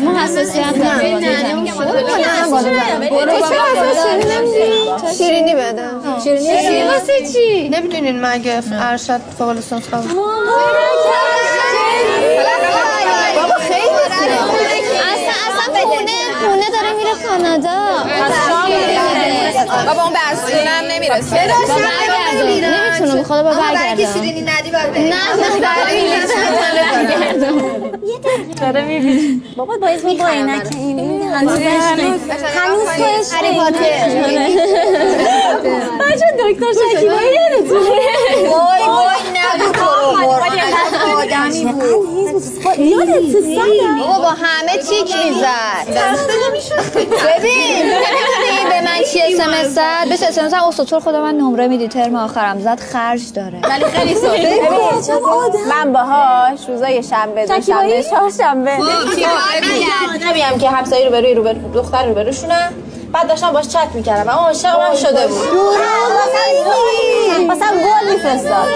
ما حساسیت شیرینی بده. شیرینی واسه چی؟ نمی‌دونین مگه ارشد فوق لیسانس قبول بابا خیلی اصلا اصلا خونه خونه داره میره کانادا. بابا اون به اصلونم نمی‌رسه. نمی‌تونه به خدا با برگردم شیرینی ندی. نه داره می‌بینی بابا باید با عینک این هنوز هنوز تو هری پاتر بچه دکتر شکیبایی یادتونه وای وای نگو تو قرآن آدمی بود. یادت بابا با همه چیک می‌زد. ببین نمی‌دونی به من چی اسمس زد؟ بهش اسمس زد. استوتور خدا من نمره میدی. ترم آخرم زد. خرج داره. ولی خیلی ساده. من باهاش روزای شنبه دوشنبه چهارشنبه آدمی هم که همسایه رو بروی رو دختر رو بروشونم بعد داشتم باش چت می‌کردم. اما عاشق من شده بود. مثلا گل میفرستاد.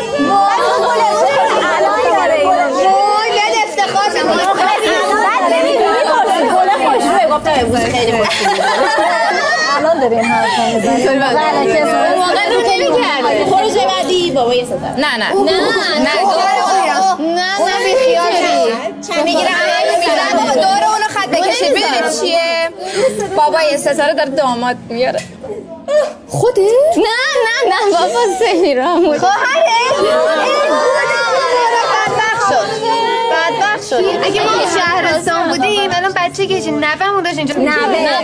الان می‌زنه موقع رو نمی‌کرده. خروج بعدی بابا یه ستاره. نه نه. نه نه. نه بیخیال می‌گیره همه میزن بابا دور اونو بکشید ببینید چیه؟ بابا یه ستاره داره داماد میاره. خوده؟ نه نه نه بابا سهیرام بدبخت شد. بدبخت شد. اگه ما شهرستان بودیم الان بچه که نوهمون داشت اینجا نه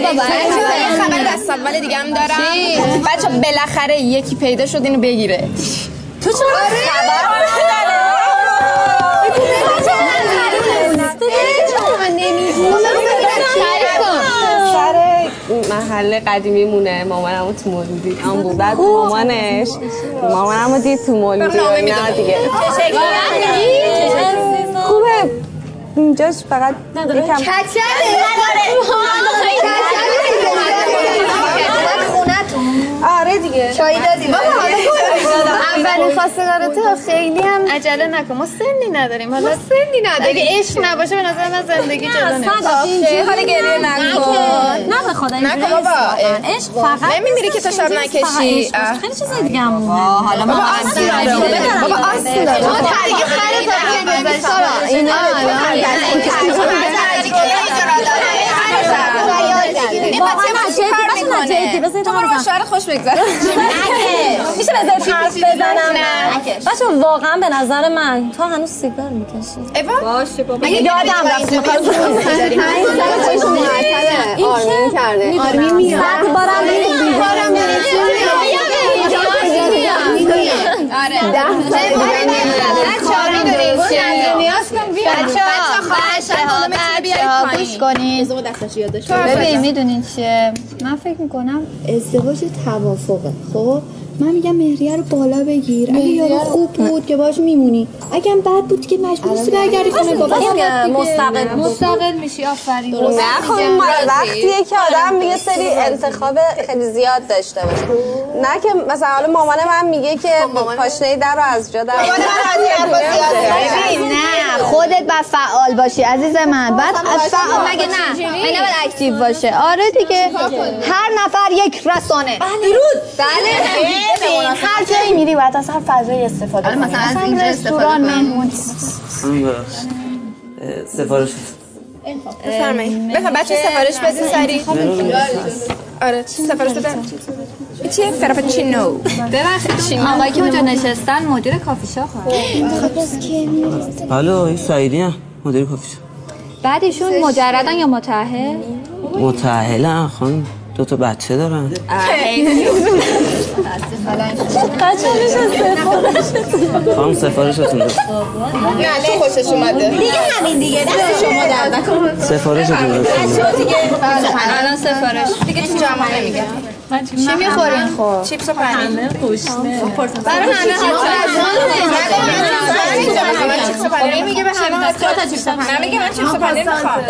بابا یه خبر دست اول دیگه هم دارم. بچه بالاخره یکی پیدا شد اینو بگیره. تو چرا خبر سر محل قدیمی مونه مامانمو تو مولودی هم بود بعد مامانش. مامانمو دید تو مولودی اینا دیگه. خوبه. اینجاش فقط یکم آره دیگه. چای دادیم اولین خواستگارته خیلی هم عجله نکن ما سنی نداریم حالا سنی نداریم اگه عشق نباشه به نظر من زندگی جلو نمیره حالا گریه نکن نه به خدا اینجوری نکن بابا. عشق فقط نمی‌میری که تا شب نکشی. خیلی چیزای دیگه هم حالا ما بابا اصل داره ما ترگی خره تا گذاشت اینا واقعا جدی باشه نه جدی بذارید تو ما برو با شوهرت خوش بگذره میشه بذارید حرف بزنم؟ بچه واقعا به نظر من تو هنوز سیگار می‌کشی. باشه بابا. یادم رفت می‌خواستم آرمین کرده آرمی میاد بعد بارم آره. کنین. ببین می‌دونین چیه؟ من فکر می‌کنم ازدواج توافقه. خب؟ من میگم مهریه رو بالا بگیر. اگه یارو خوب بود که باش میمونی. اگه هم بد بود که مجبوری برگردی خونه. بابا مستقل مستقل میشی آفرین. خب وقتیه که آدم یه سری انتخاب خیلی زیاد داشته باشه. نه که مثلا حالا مامان من میگه که پاشنه در رو از جا در نه خودت باید فعال باشی عزیز من. بعد فعال مگه نه؟ اینا باید اکتیو باشه. آره دیگه. هر نفر یک رسانه. درود. بله. ببین هر جایی میری باید از هر فضایی استفاده کنی. مثلا از اینجا رستوران مهمون سفارش. بفرمایید. بفرمایید بچه سفارش بدین سری آره چی سفارش بده چیه؟ فراپچینو ببخشید آقایی که اونجا نشستن؟ مدیر کافی شاپ الو این سعیدی هم مدیر کافی شاپ. بعد ایشون مجردن یا متأهل متأهلن خانم دو تا بچه دارن. خانم سفارشتون دست نه تو خوشش اومده دیگه همین دیگه دست شما در نکن سفارشتون دست الان سفارش دیگه تو جامعه نمیگه چی می‌خورین خب چیپس و پنیر برای همه من چیپس و پنیر میگه به همه حتی من میگه من چیپس و پنیر می‌خوام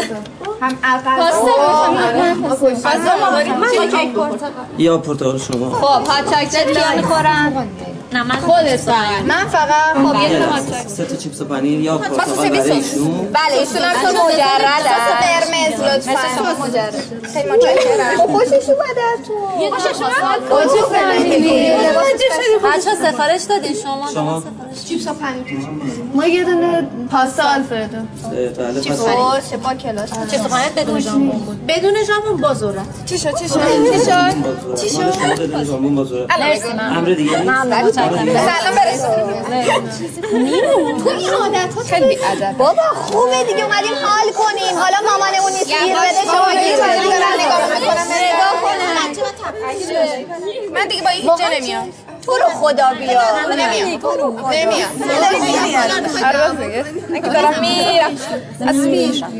یا پرتقال شما. خب هات چاکلت کیا می‌خورن نه من خودت فقط. من فقط خب یه سه تا چیپس پنیر یا پرتقال سیبیل برای سس. ایشون؟ بله. ایشون هم تو مجرد سس قرمز لطفا. خیلی متشکرم خوشش اومده از تو بچه سفارش دادین. شما شما ما یه دونه پاستا آلفردو. بله پس باشه با کلاس. چه سفارش؟ بدون ژامبون بود. بدون ژامبون با ذرت. چی شد؟ چی شد؟ چی شد؟ چی شد؟ بدون ژامبون با ذرت. مرسی من. امر دیگه نیست؟ سلام برسون. تو این عادت ها خیلی ادب بابا خوبه دیگه اومدیم حال کنیم. حالا مامانمون نیست گیر بده شما گیر بده نگاه کنن من دیگه با هیچ جا نمیام. تو رو خدا بیا. نمیام. نمیام. آره من که دارم میرم. از میرم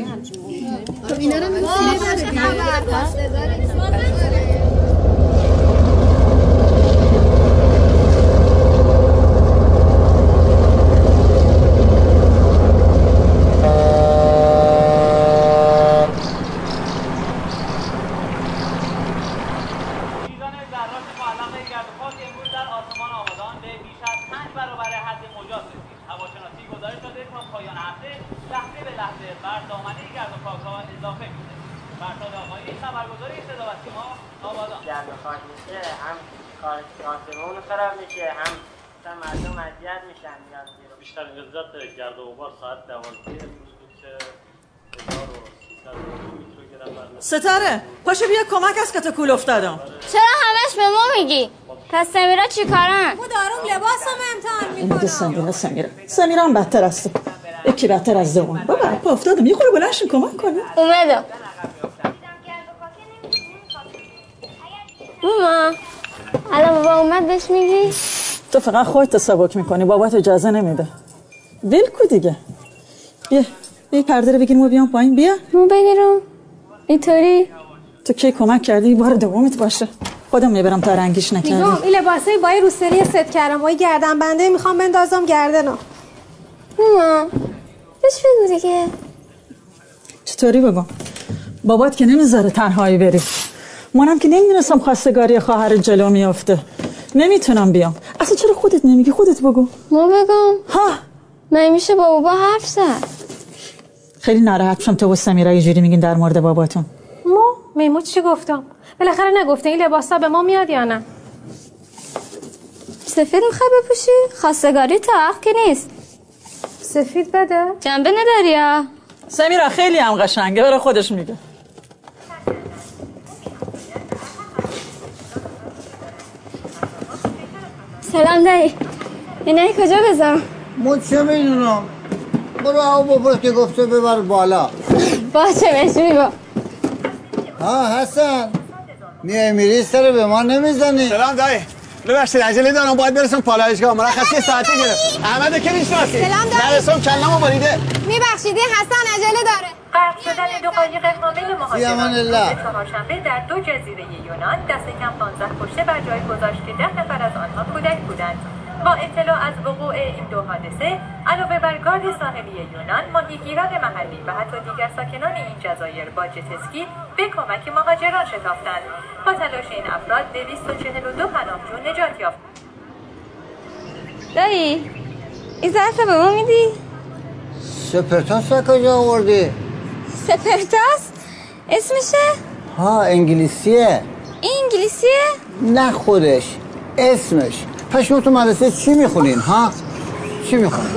میزان ذرات معلق گرد و خاک امروز در آسمان آبادان به بیش از پنج برابر حد مجاز رسید هواشناسی گزارش داده تا پایان هفته لحظه به لحظه بر اضافه آقایی خبرگزاری آبادان. گرد و خاک میشه هم کار خراب میشه هم مثلا مردم اذیت میشن میاد بیشتر لذت گرد و غبار ساعت دوازده امروز بود که 1300 میکروگرم بر متر ستاره پاشو بیا کمک از که کول افتادم. چرا همش به ما میگی؟ پس سمیرا چی کارن دارم لباسم امتحان این دیگه سمیرا سمیرا. سمیرا هم بدتر از تو یکی بدتر از دوم بابا پا افتادم یه خورده بلنشین کمک کنی اومدم ماما الان بابا اومد بهش میگی؟ تو فقط خودت سبک می‌کنی بابات اجازه نمیده. ول کو دیگه. بیا بیا پرده رو بگیریم و بیام پایین. بیا. ما بگیرم اینطوری؟ تو کی کمک کردی؟ بار دومت باشه. خودم می‌برم تا رنگیش نکردی. این لباسای با این روسری ست کردم. این گردن بنده می‌خوام بندازم گردنم ماما بهش بگو دیگه. چطوری بگم بابات که نمی‌ذاره تنهایی بری. منم که نمی‌دونستم خواستگاری خواهر جلو میافته. نمی‌تونم بیام. اصلا چرا خودت نمیگی؟ خودت بگو. ما بگم. ها؟ من میشه با بابا حرف زد. خیلی ناراحت شدم تو و سمیرا یه جوری میگین در مورد باباتون. ما؟ میمو چی گفتم؟ بالاخره نگفته این لباسا به ما میاد یا نه؟ سفید می‌خوای بپوشی. خواستگاری تا که نیست. سفید بده. جنبه نداری یا سمیرا خیلی هم قشنگه. برای خودش میگه. سلام دایی. اینه کجا بذارم من چه می‌دونم؟ برو او بپرس که گفته ببر بالا. باشه بهش میگو. ها حسن. میای میری سر به ما نمی‌زنی. سلام دایی. ببخشید عجله دارم باید برسم پالایشگاه مرخصی ساعتی گرفت. احمد که می‌شناسی. نرسم کلمو بریده. میبخشید این حسن عجله داره. غرق شدن دو قایق حامل. مهاجران چهارشنبه در دو جزیره یونان دست کم 15 کشته بر جای گذاشت که ده نفر از آنها کودک بودند. با اطلاع از وقوع این دو حادثه علاوه بر گارد ساحلی یونان ماهیگیران محلی و حتی دیگر ساکنان این جزایر با جتسکی به کمک مهاجران شتافتند. با تلاش این افراد 242 پناهجو نجات یافتند دایی این ظرف به ما میدی؟ سپرتاس را کجا آوردی؟ سپرتاس؟ اسمشه؟ ها انگلیسیه. انگلیسیه؟ نه خودش اسمش. پشمو تو مدرسه چی می‌خونین ها؟ چی می‌خونین؟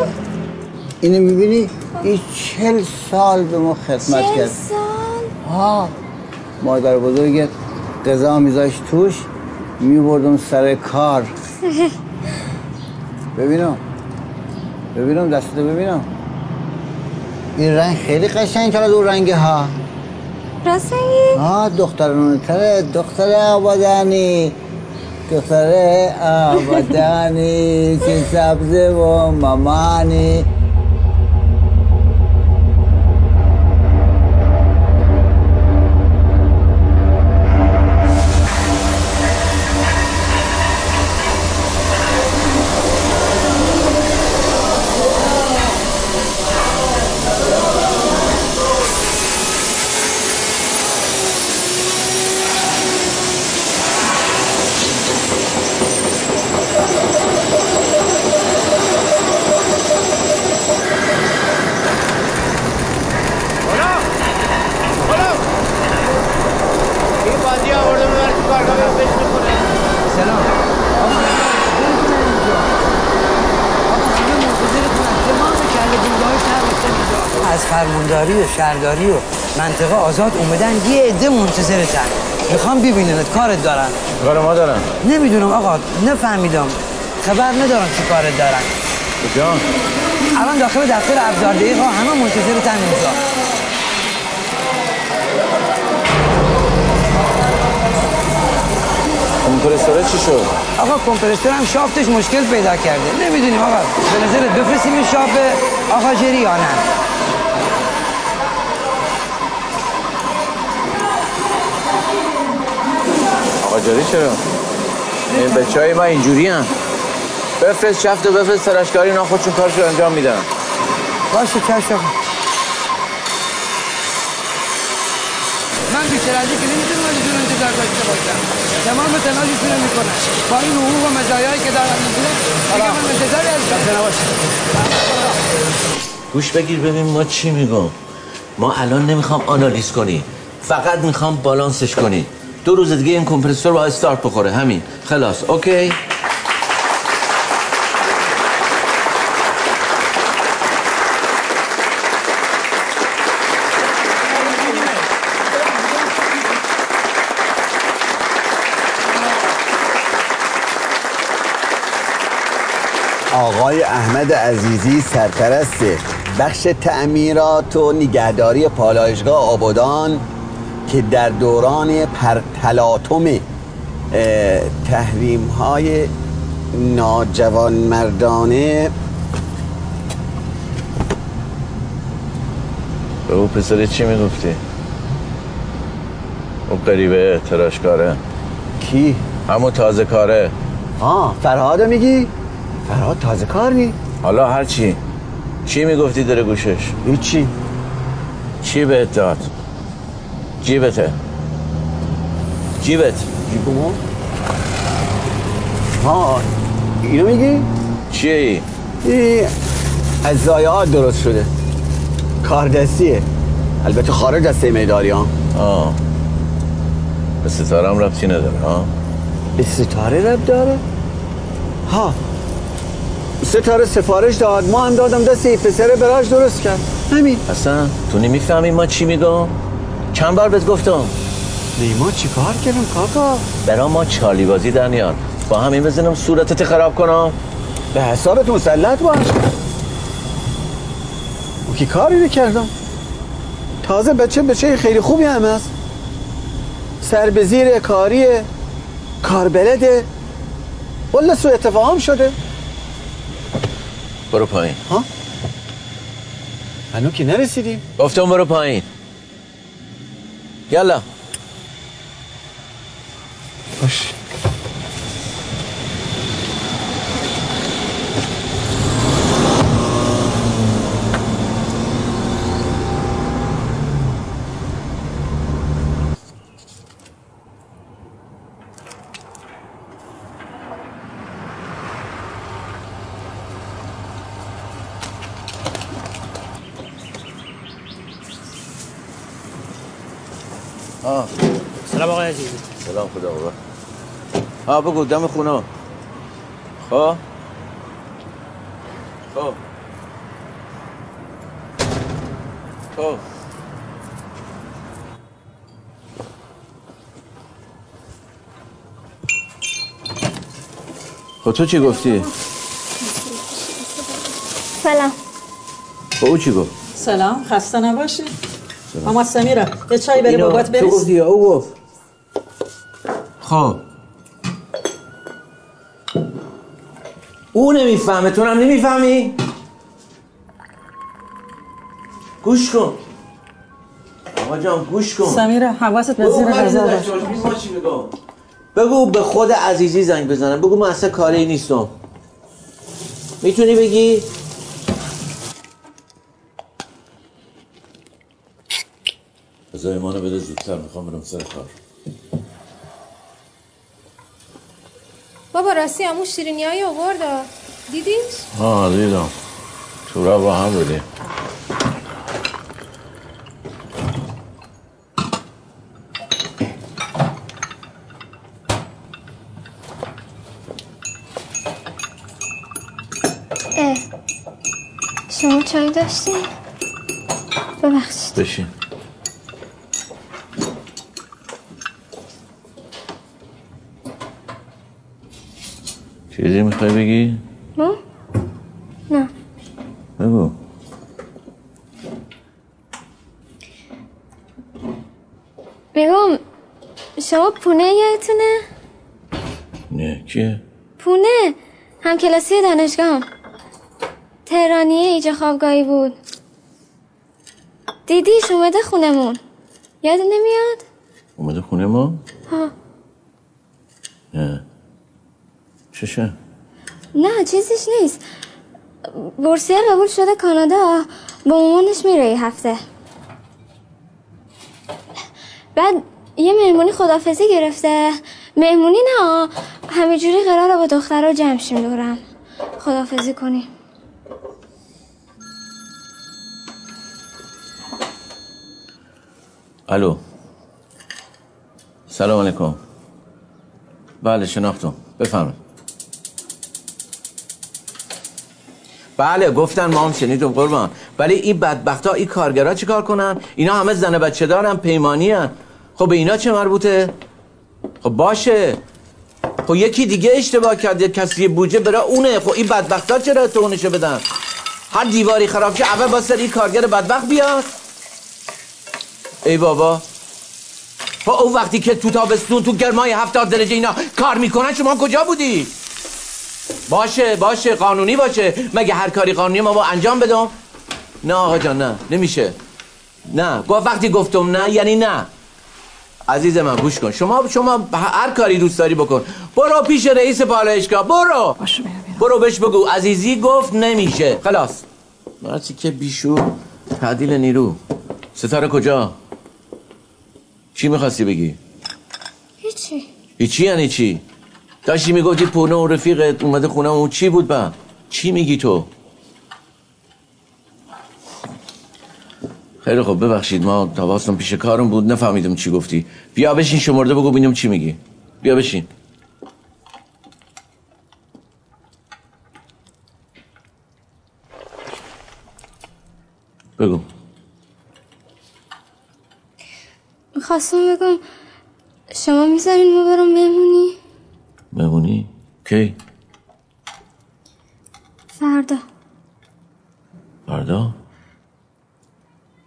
اینو می‌بینی؟ این چل سال به ما خدمت چل کرد. سال؟ ها؟ مادر بزرگت غذا میذاش توش میبردم سر کار. ببینم. ببینم دستتو ببینم. این رنگ خیلی قشنگ از اون رنگ ها؟ راست میگی ها دخترانه تره دختر آبادانی دختر آبادانی که سبزه و مامانی فرمانداری و شهرداری و منطقه آزاد اومدن یه عده منتظرتن می‌خوام ببیننت کارت دارن. کار ما دارن. نمی‌دونم آقا نفهمیدم. خبر ندارم چی کارت دارن. جان الان داخل دفتر ابزار دقیقا همه منتظرتن اینجا. کمپرسوره چی شد؟ آقا کمپرسور هم شافتش مشکل پیدا کرده. نمی‌دونیم آقا به نظرت بفرستیم این شافت آقا جری یا نه آقا جاری چرا؟ این بچه های ما اینجوری هم بفرست شفت و بفرست تراشکاری اینا خودشون کارشو انجام میدن. باشه چشم. من از که نمی‌تونم از ایشون انتظار داشته باشم. تمام تلاششون رو می‌کنن با این حقوق و مزایایی که دارن می‌گیرن دیگه من انتظاری از گوش بگیر ببین ما چی میگم. ما الان نمی‌خوام آنالیز کنی. فقط می‌خوام بالانسش کنی. دو روز دیگه این کمپرسور باید استارت بخوره همین. خلاص اوکی. آقای احمد عزیزی سرپرست بخش تعمیرات و نگهداری پالایشگاه آبادان که در دوران پرتلاطم تحریم های ناجوان مردانه به او پسر چی می‌گفتی؟ او قریبه تراشکاره کی؟ همون تازه کاره آه فرهاد میگی؟ فرهاد تازه کار نی؟ حالا هر چی چی می‌گفتی داره گوشش؟ هیچی چی بهت داد؟ جیبته. جیبت. جیبمو؟ ها اینو میگی؟ چیه ای؟ این از ضایعات درست شده. کاردستیه البته خارج از میداری ها. آه. به ستاره هم ربطی نداره ها. به ستاره رب داره؟ ها. ستاره سفارش داد. ما هم دادم دست این پسره براش درست کرد. همین. اصلا تو نمی‌فهمی ما چی میگم؟ چند بار بهت گفتم؟ نیما چی کار کردم کاکا؟ برا ما چالی بازی در نیار با همین بزنم صورتت خراب کنم؟ به حسابت مسلط باش. او کی کاری کردم؟ تازه بچه بچه خیلی خوبی هم هست. سر به زیر کاریه کار بلده. ولی سو اتفاهم شده. برو پایین. ها؟ هنو که نرسیدیم. گفتم برو پایین. يلا. خش خدا بابا ها بگو دم خونه خب خب خب خب تو چی گفتی؟ سلام. با او چی گفت؟ سلام خسته نباشی ماما سمیرا یه چای بری بابات تو برس گفتی یا او گفت؟ خب. او نمی‌فهمه تو هم نمی‌فهمی؟ گوش کن. آقا جان گوش کن. سمیرا حواست به زیر غذا. بگو به خود عزیزی زنگ بزنم. بگو من اصلا کاری نیستم. می‌تونی بگی؟ بذار ایمانو بده زودتر می‌خوام برم سر کار. بابا راستی همون شیرینی های آورد دیدیش؟ ها دیدم. تو را با هم بودیم. شما چای داشتین؟ ببخشید. بشین. چیزی می‌خوای بگی؟ نه نه بگو میگم شما پونه یادتونه؟ نه کیه؟ پونه هم کلاسی دانشگاه تهرانیه ایجا خوابگاهی بود دیدیش اومده خونمون یاد نمیاد؟ اومده خونه ما؟ ها نه چشه؟ نه چیزیش نیست. بورسیه قبول شده کانادا با مامانش میره یه هفته. بعد یه مهمونی خدافزی گرفته. مهمونی نه همینجوری قراره با دخترها جمع شیم دورم. خدافزی کنیم. الو. سلام علیکم. بله شناختم. بفرمایید. بله گفتن ما هم شنیدم قربان. ولی این بدبخت ها این کارگرا چیکار کنن؟ اینا همه زن بچه دارن پیمانی هن. خب به اینا چه مربوطه؟ خب باشه. خب یکی دیگه اشتباه کرد یه کسی بوجه برای اونه. خب این بدبخت ها چرا تو اونشو بدن؟ هر دیواری خراب شه اول با سری کارگر بدبخت بیاد. ای بابا. خب اون وقتی که تو تابستون تو گرمای هفتاد درجه اینا کار می‌کنن شما کجا بودی؟ باشه باشه قانونی باشه. مگه هر کاری قانونی ما با انجام بدم؟ نه آقا جان نه. نمیشه. نه. گفت وقتی گفتم نه یعنی نه. عزیز من گوش کن. شما شما هر کاری دوست داری بکن. برو پیش رئیس پالایشگاه. برو. برو بهش بگو. عزیزی گفت نمیشه. خلاص. مرسی که بیشو. تعدیل نیرو. ستاره کجا؟ چی می‌خواستی بگی؟ هیچی. هیچی یعنی چی؟ داشتی می‌گفتی پونه و رفیقت اومده خونه اون چی بود با چی میگی تو؟ خیلی خب ببخشید ما تواستم پیش کارم بود نفهمیدم چی گفتی. بیا بشین شمرده بگو ببینم چی میگی. بیا بشین. بگو. می‌خواستم بگم شما می‌ذارین ما برم مهمونی مهمونی؟ کی؟ فردا. فردا؟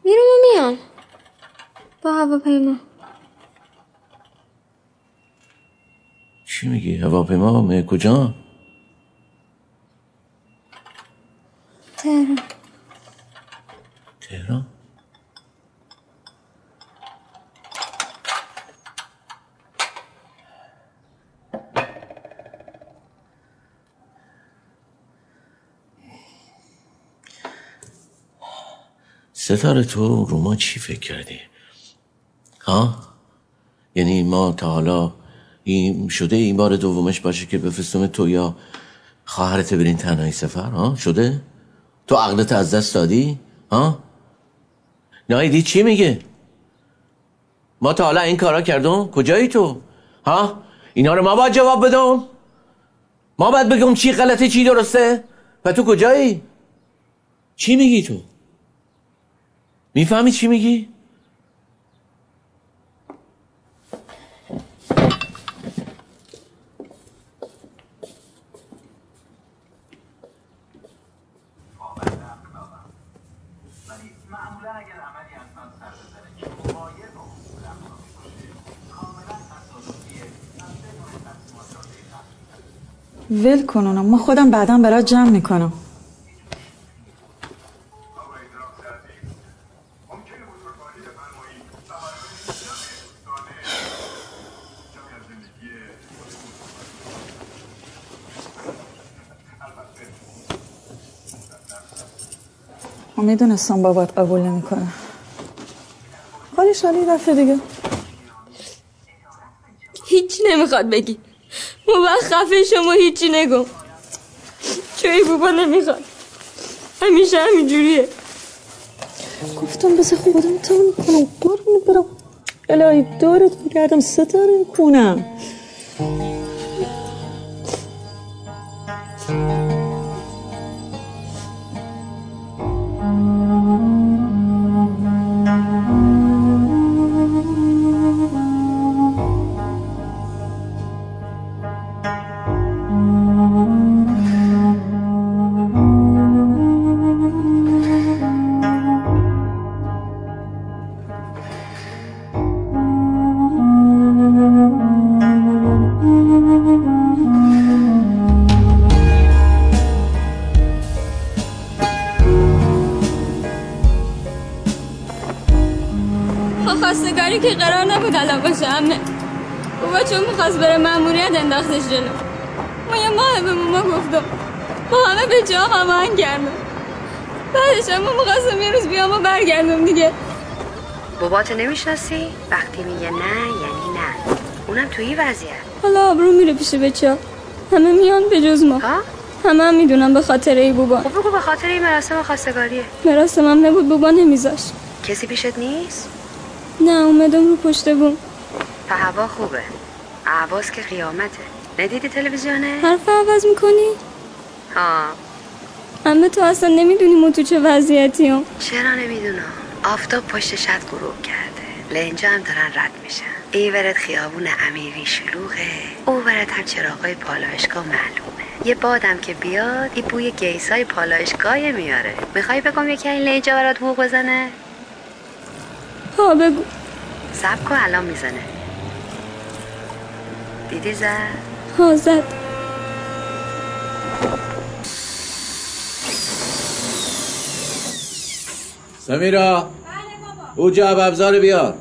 میرم و میام با هواپیما. چی میگی؟ هواپیما می کجا؟ تهران. تهران؟ ستاره تو رو ما چی فکر کردی؟ ها؟ یعنی ما تا حالا این شده این بار دومش باشه که بفرستم تو یا خواهرت برین تنهایی سفر ها؟ شده؟ تو عقلت از دست دادی؟ ها؟ نایدی چی میگه؟ ما تا حالا این کارا کردم؟ کجایی تو؟ ها؟ اینا رو ما باید جواب بدم؟ ما باید بگم چی غلطه چی درسته؟ و تو کجایی؟ چی میگی تو؟ می‌فهمی چی میگی؟ ول کن ما خودم بعدا برات جمع می‌کنم می‌دونستم بابات قبول نمی‌کنه. حالی شالی دفعه دیگه. هیچی نمی‌خواد بگی. وقت خفه شما هیچی نگم چوی بابا نمی‌خواد. همیشه همینجوریه. گفتم بس خودم تمام کنم. قربونی برم. الهی دورت بگردم ستاره کنم می‌خواست بره مأموریت انداختش جلو. ما یه ماه به ماما گفتم با همه به جا هماهنگ کردم بعدش هم می‌خواستم یه روز بیام و برگردم دیگه. باباتو نمی‌شناسی؟ وقتی میگه نه یعنی نه. اونم توی وضعیت. حالا آبرو میره پیش بچه همه میان به جز ما. همه هم می‌دونم به خاطر ای بوبان خب بگو به خاطر این مراسم خواستگاریه. مراسم هم نبود بوبان نمیذاش. کسی پیشت نیست؟ نه اومدم رو پشت بوم. هوا خوبه. عواز که قیامته. ندیدی تلویزیونه؟ حرف عوض می‌کنی؟ ها همه تو اصلا نمی‌دونی ما تو چه وضعیتی هم چرا نمی‌دونم؟ آفتاب پشت شد غروب کرده. لنجا هم دارن رد میشن. ای ورد خیابون امیری شلوغه. او ورد هم چراغای پالایشگاه معلومه. یه بادم که بیاد ای بوی گیسای پالایشگاه میاره. می‌خوای بگم یکی این لنجا برات بوق بزنه؟ ها بگو. سب کن الان می‌زنه. دیدی زد. ها زد. سمیرا او جعب ابزار بیار.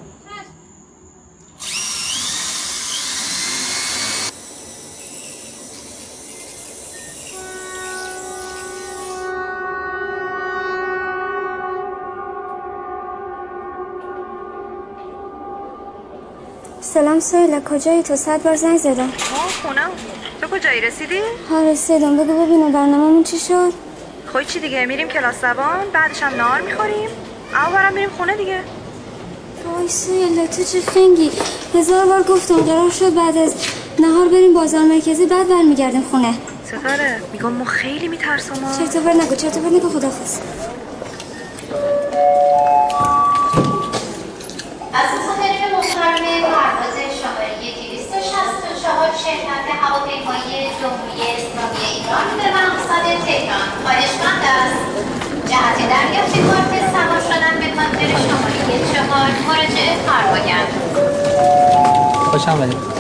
سلام سویلا کجایی تو؟ صد بار زنگ زدم. خونم تو کجایی رسیدی؟ ها رسیدم بگو ببینم برنامه‌مون چی شد. خب چی دیگه میریم کلاس زبان بعدش هم نهار می‌خوریم. برم میریم خونه دیگه. وای سویلا تو چه خنگی. هزار بار گفتم قرار شد بعد از نهار بریم بازار مرکزی بعد برمیگردیم خونه. ستاره میگم ما خیلی میترسم چرت و پرت نگو چرت و پرت نگو خدافظ تهران خواهشمند است. جهت دریافت کارت سوار شدن به کانتر شماره چهار مراجعه فرمایند خوش آمدید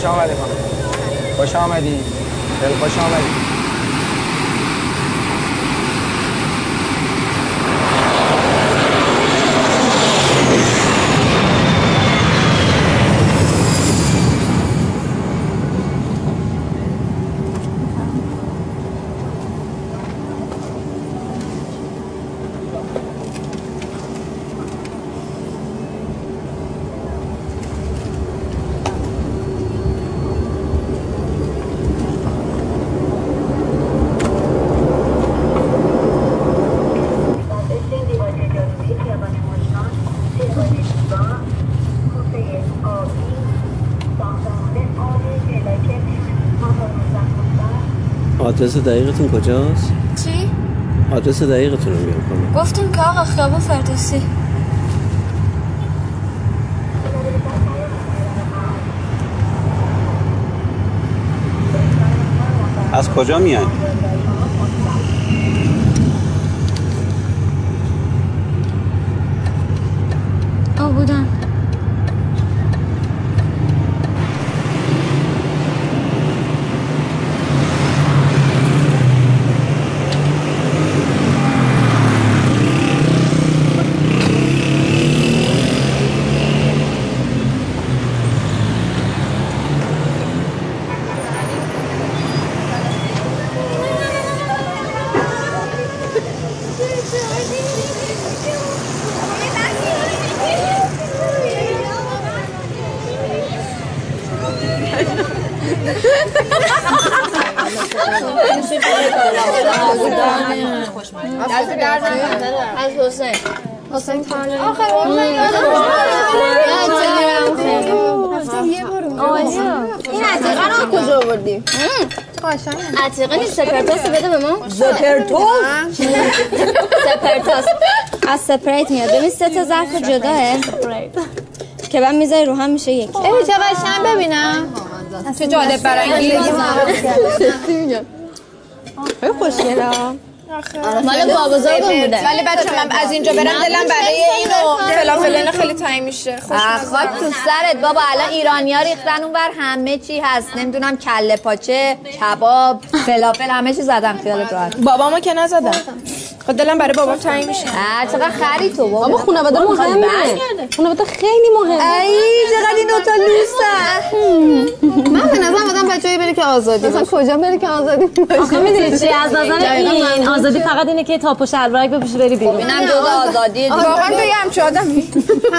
خوش آمدید خوش آمدید خیلی خوش آمدید آدرس دقیقتون کجاست؟ چی؟ آدرس دقیقتون رو میام کنم گفتیم که آقا خیابون فردوسی از کجا میان؟ از حسین حسین این عتیقه رو کجا آوردی؟ عتیقه نیست سپرتاس بده به ما زپرتوس؟ سپرتاس از separate میاد ببین سه تا ظرف جداه که بعد می‌ذاری رو هم میشه یکی ای چه ببینم چه جالب برانگیز خیلی خوشگله مال بابازادون بوده. ولی بچه من از اینجا برم دلم برای اینو. فلافل اینا خیلی تنگ میشه. خاک تو سرت بابا الان ایرانی ها ریختن اون بر همه چی هست. نمی‌دونم کله پاچه کباب فلافل همه چی زدن خیالت راحت. بابامو که نزدم. خود دلم برای بابام تنگ میشه. آه، چقدر خری تو بابا. بابا خانواده مهمه. خانواده خیلی مهمه. ای چقدر این دوتا لوسن من به نظرم آدم بچه‌ای بره که آزادی مثلا کجا بره که آزادی باشه؟ آخه می‌دونی چی؟ از نظر این آزادی فقط اینه که تاپ و شلوارک بپوشی بری بیرون. اینم جز آزادی. واقعا تو یه همچه آدمی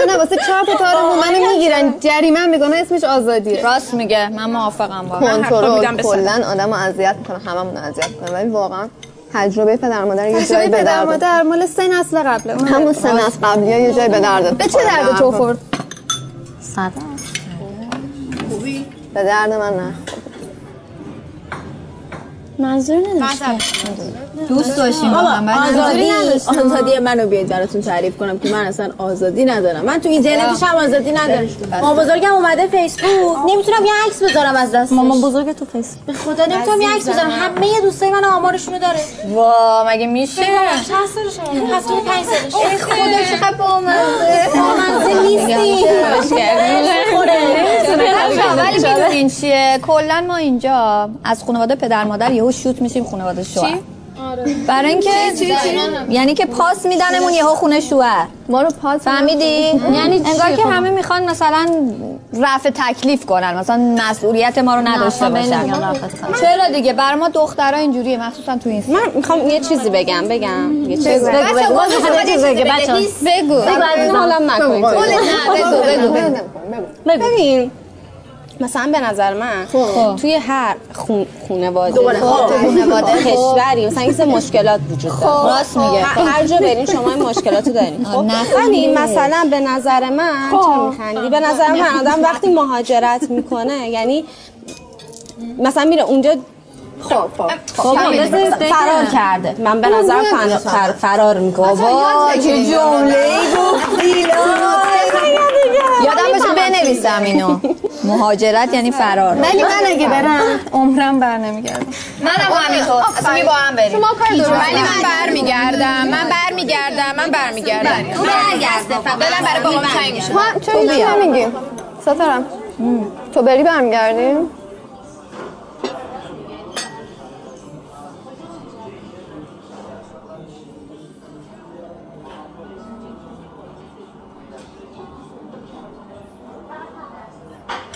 نه واسه چهار تا تار منو می‌گیرن. جریمه می‌کنه اسمش آزادیه. راست میگه. من موافقم با کنترل کلا آدمو اذیت می‌کنه هممون اذیت می‌کنه ولی واقعا تجربه پدر مادر یه جایی به درد مادر مال سه نسل قبله همون سه نسل قبلی یه جایی به درد به چه درد تو خورد؟ صد به درد من نه منظور نداشتم دوست داشتیم. آزادی. آزادی. منو بیاید براتون تعریف کنم که من اصلا آزادی ندارم. من تو اینترنتش هم آزادی ندارم مامان بزرگم اومده فیسبوک. نمی‌تونم یه عکس بذارم از دستش. مامان بزرگ تو فیس به خدا نمی‌تونم یه عکس بذارم. همه دوستای من آمارشونو داره. وا مگه میشه؟ چند سالشه. 75 سالشه ای خدا چقدر بامزه. بامزه نیستی. ولی می‌دونین چیه؟ کلا ما اینجا از خانواده پدر مادر یهو شوت میشیم خانواده شوهر برای اینکه یعنی که پاس میدنمون یهو خونه شوهر ما رو پاس فهمیدی یعنی انگار که خب؟ همه می‌خوان مثلا رفع تکلیف کنن مثلا مسئولیت ما رو نداشته باشن. چرا دیگه بر ما دخترها اینجوریه مخصوصا تو این من می‌خوام یه چیزی بگم بگم یه چیزی بگو، بگو، بگو. بگو. بگو بگو، بگو. بگو، بگو، بگو. ببین مثلا به نظر من خب. توی هر خون دوباره خب. خب. کشوری مثلا این سه مشکلات وجود داره. راست میگه. هر- جا برین شما این مشکلات رو دارین خب مثلا به نظر من چرا میخندی به نظر من آدم وقتی مهاجرت می‌کنه یعنی مثلا میره اونجا خب خب فرار کرده. من به نظر فرار می‌کنه. بابا چه جمله ای گفتی یادم باشه بنویسم اینو. مهاجرت یعنی فرار. ولی من اگه برم عمرم بر نمیگردم. منم همینطور اصلا می با هم بریم. شما کار درست ولی من برمیگردم. من برمیگردم. من برمیگردم. برگرده فقط دلم برای بابام تنگ میشه. ما نمیگیم ستارم. تو بری برمیگردیم.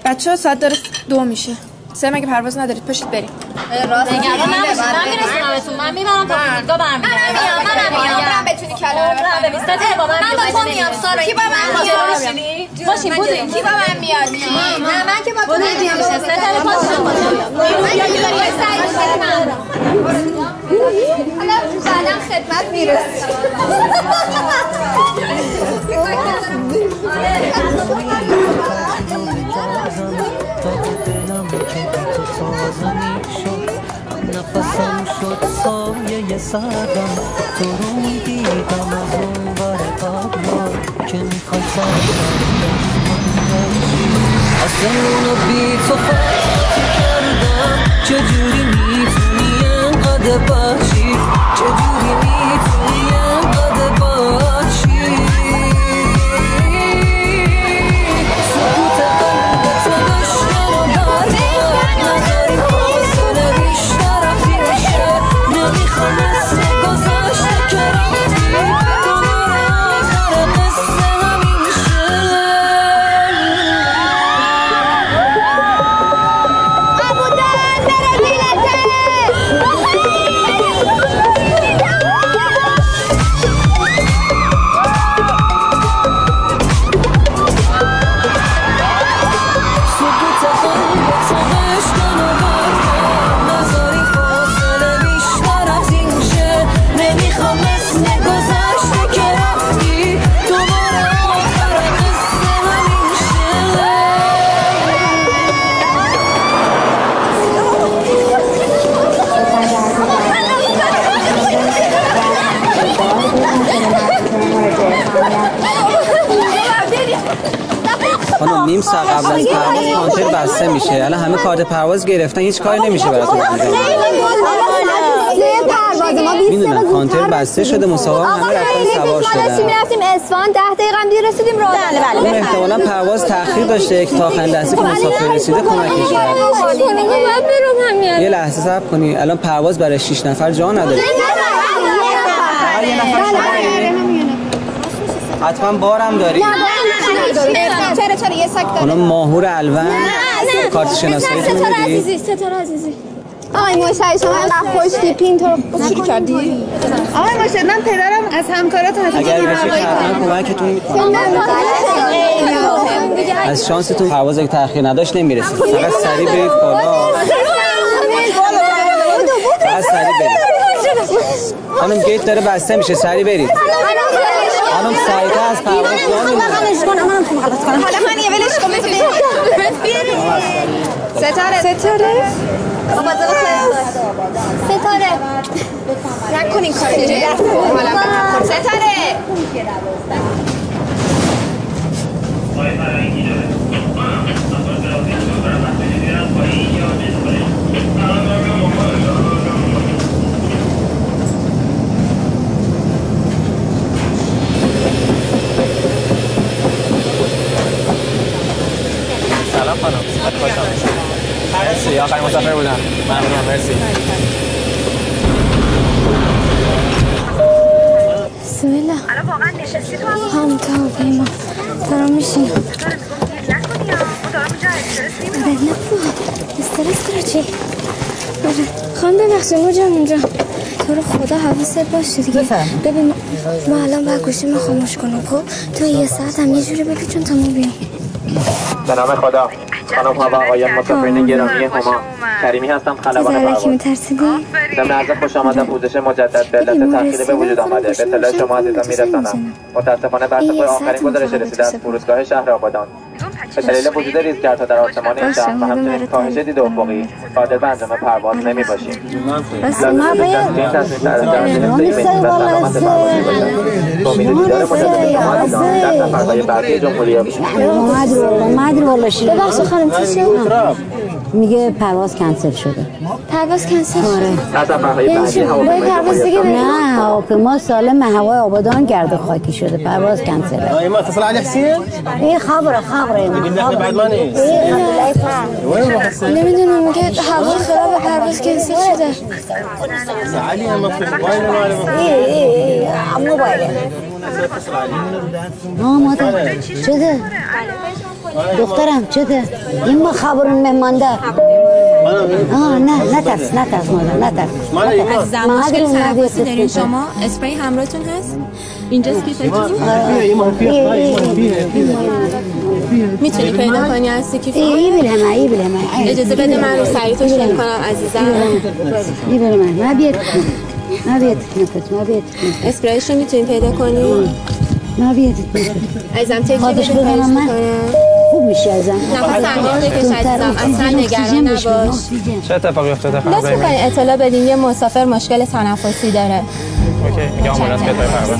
بچه ها ساعت داره دو میشه. سه مگه پرواز ندارید؟ پاشید بریم. راست نگران نباشید. من میرسونمتون من می‌برم تا فرودگاه برمیگردم. منم میام منم بتونی کلمه عمرم ببین با من من با تو میام سارا کی با من میاد باشین بودین کی با من میاد نه من که با تو نمیام ستاره پاشم بعدم خدمت می‌رسی نفسم سرم تو رو دیدم از اون بر قبلا که می‌خوای اصلا بی تو فرق کردم. چجوری می‌تونی انقدر باشی؟ چجوری بسته میشه الان همه کارت پرواز گرفتن هیچ کاری نمیشه براتون انجام داد. سه پرواز ما 20 می‌دونم کانتر بسته شده مسابقه همه رفتن سوار شدن می‌رفتیم اصفهان 10 دقیقه هم دیر رسیدیم راه اون احتمالا پرواز تاخیر داشته که تا آخرین لحظه که مسافر رسیده کمکش کرد یه لحظه صبر کنی الان پرواز برای 6 نفر جا نداره حتما بارم داری چرا چرا یه ساک خانم ماهور الون کارت شناساییتون ستاره بدید عزیزی ستاره عزیزی آقای مشتری شما اینقدر خوش تیپین تو رو کردی آقای ماشد من پدرم از همکارات هست اگر بشه که حتما کمکتون می‌کنم از شانستون پرواز اگه تاخیر نداشت نمی‌رسید فقط سریع برید بالا فقط سریع برید خانم گیت داره بسته میشه سریع برید خانم سریعتر از پرواز جا میمونه. حالا من یه ولش کن. ستاره. ستاره؟ بابا ستاره. نکنین کار اینجوری حالا بخور. خانم خیلی خوش آمدید مرسی. آخرین مسافر بودم. ممنون مرسی. بسم الله الان واقعا نشستی تو هم تا پیما. دارم میشین نه استرس داره چی؟ آره خانم ببخشید موجم اونجا تو رو خدا حواست باشه دیگه. ببین ما الان باید گوشی خاموش کنم خب؟ تو یه ساعت هم یه جوری بگی چون تا ما بیام به نام خدا. خانم و آقایان مسافرین گرامی هما. کریمی هستم خلبان پرواز؟ ضمن عرض خوش آمدن پوزش مجدد به علت تأخیر به وجود آمده. به اطلاع شما عزیزان میرسانم. متاسفانه بر طبق آخرین گزارش رسیده از فرودگاه شهر آبادان. به دلیل وجود ریزگردها در آسمان این شهر و همچنین کاهش دید افقی قادر به انجام پرواز نمی باشیم لازم است که این تصمیم در انجام حفظ ایمنی و سلامت پرواز باشد با امید دیدار مجدد شما عزیزان در سفرهای بعدی جمهوری اسلامی اومد اومد والا شیر ببخشید خانم چی شد؟ میگه پرواز کنسل شده. پرواز کنسل شد در سفرهای یعنی چی؟ باید پرواز دیگه؟ نه هواپیما سالم هوای آبادان گرد خاکی شده. پرواز کنسل. ما اتصل على حسين این خبره خبره. داخل بعد ما نیست. وين؟ نمی‌دونم میگه هوا خراب پرواز کنسل شده. علي ما في موبايل ولا على ای ای ای موبایله ها مادر چته دخترم چته این ما خبر مهمانده آه نه نترس مادر نترس عزیزم مادر مشکل اومدی تنفسی دارین اتصال. شما اسپری همراهتون هست اینجاست که می‌تونی پیدا کنی از سیکی ای بله من ای بله من اجازه بده من رو سریعتو شیر کنم عزیزم ای بله من ما بیاد ما بیاد نفت ما بیاد اسپریش رو می‌تونی پیدا کنی ما بیاد عزیزم تکی خودش بده بزنم خواهش من میشه ازم. نفس عمیق بکش عزیزم اصلا نگران نباش. چه اتفاقی افتاده؟ خبر می‌کنی اطلاع بدین یه مسافر مشکل تنفسی داره. اوکی میگم آمبولانس بیاد برای پرواز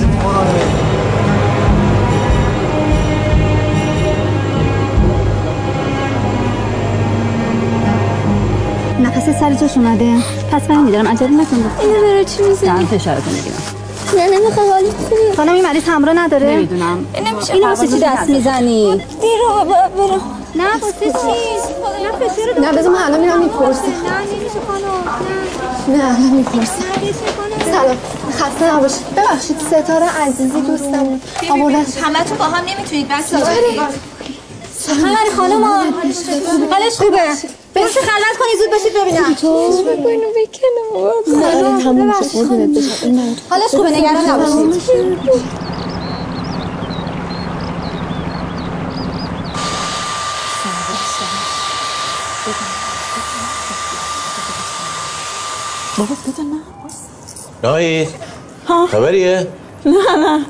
نفس سر جاش اومده. پس من میدارم عجله نکن اینو برای چی می‌زنی؟ نه فشارتو می‌گیرم نه نمی‌خوام حالی خوبی خانم این مریض همراه نداره؟ نمی‌دونم. نمیشه. اینو واسه چی دست می‌زنی؟ دیر رو برو. نه واسه چیز نه فشار نه بذار من الان میرم می‌پرسم. نه نمیشه خانم. نه الان می‌پرسم. سلام. خسته نباشید ببخشید ستاره عزیزی دوستم آوردن. همه تو با هم نمی‌تونید بس خبر خانم حالش خوبه؟ برسه خلوت کنی زود باشید ببینم. تو؟ اینو بکنم نه تموم شد قربونت بشم حالش خوبه نگران نباشید. بابا بده من. نایی. ها؟ خبریه؟ نه نه.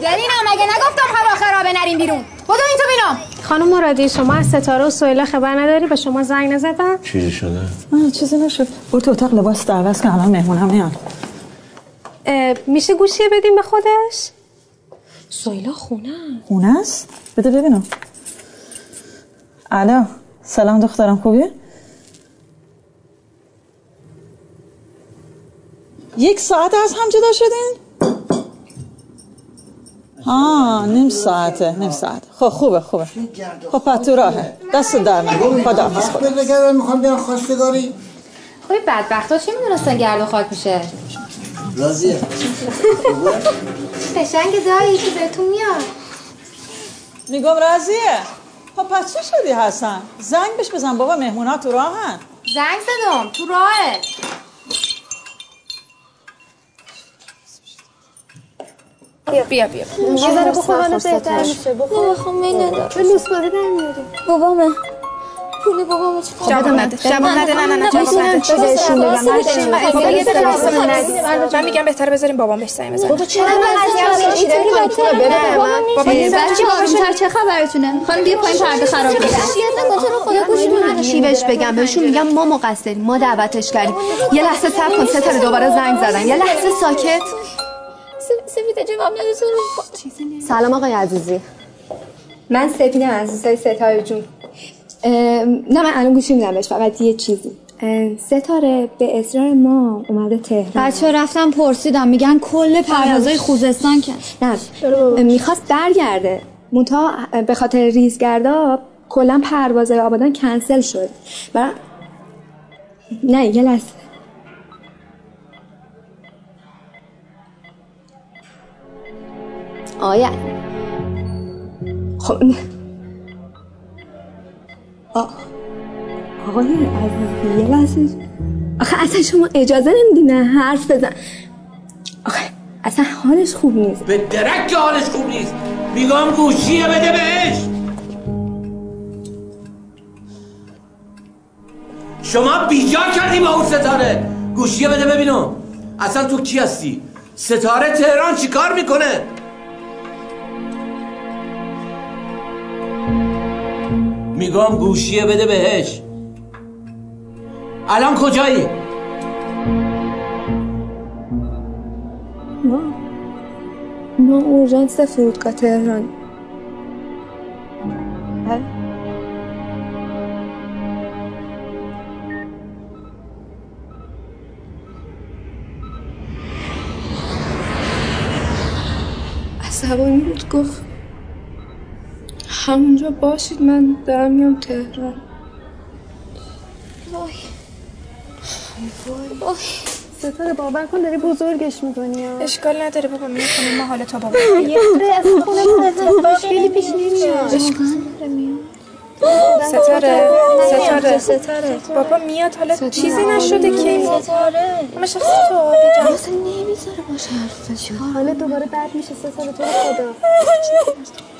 زلینا مگه نگفتم هوا خرابه نریم بیرون. بدو این تو بینم خانم مرادی شما از ستاره و سویلا خبر نداری به شما زنگ نزدن؟ چیزی شده؟ نه چیزی نشد. برو تو اتاق لباس عوض کن الان مهمونم میان. میشه گوشیه بدیم به خودش؟ سویلا خونه خونه است؟ بده ببینم. الو سلام دخترم خوبی؟ یک ساعت از هم جدا شدین؟ آه نیم ساعته نیم ساعت خب خوبه خوبه. خب پس تو راهه. دست در نکن خدا حافظ. خدا بگردم می‌خوام بیان خواستگاری. خب بدبخت ها چی می‌دونستن گرد و خاک میشه؟ راضیه. قشنگ دایی که بهتون میاد. میگم راضیه. خب پس چی شدی حسن؟ زنگ بش بزن. بابا مهمونا تو راهن. زنگ زدم تو راهه. بیا. بیا بیا. یه ذره بخور حالت بهتر میشه. بخور. نمی‌خوام می ندارم. به لوس باره در میاری بابامه. پول بابامه چی جواب نده جواب نده. نه نه نه جواب نده. چی بهشون بگم. بابا یه دقیقه واسه من میگم بهتره بذاریم بابام بهش زنگ بزنه. بابا چرا من چی داری کنترل بده بابا یه بچه آرومتر چه خبرتونه؟ خانم بیا پایین پرده خراب خدا گوش من چی بهش بگم. بهشون میگم ما مقصریم ما دعوتش کردیم. یه لحظه صبر کن. ستاره دوباره زنگ زدن. یه لحظه ساکت سفیده جواب نده تو رو سلام آقای عزیزی. من سپیدم عزیزای ستاره جون. نه من الان گوشی میدم بهش فقط یه چیزی. ستاره به اصرار ما اومده تهران. بچه رفتم پرسیدم میگن کل پروازای خوزستان که نه. می‌خواست برگرده. منتها اه، به خاطر ریزگردا کلا پروازای آبادان کنسل شد. برا... نه یه لحظه. آیا خب آ- آقای عزیزی یه لحظه. آخه اصلا شما اجازه نمیدین نه حرف بزن. آخه اصلا حالش خوب نیست. به درک که حالش خوب نیست. میگم گوشیه بده بهش. شما بیجار کردی با اون ستاره. گوشیه بده ببینم اصلا تو کی هستی؟ ستاره تهران چیکار می‌کنه؟ میگم گوشیه بده بهش. الان کجایی؟ ما ما اورژانس فرودگاه تهران. عصبانی بود گفت همونجا باشید من دارم میام تهران. وای. وای. ستاره باور کن داری بزرگش می‌کنی اشکال نداره بابا میاد خونه ما حالا تا بابا. یه خورده از خونه مشکلی پیش نمیاد. اشکال نداره میاد ستاره. ستاره. ستاره. بابا میاد حالا چیزی نشده که این ستاره. همه شخص تو آبی جان. اصلا نمی‌ذاره باشه حرف حالا دوباره بد میشه ستاره تو خدا.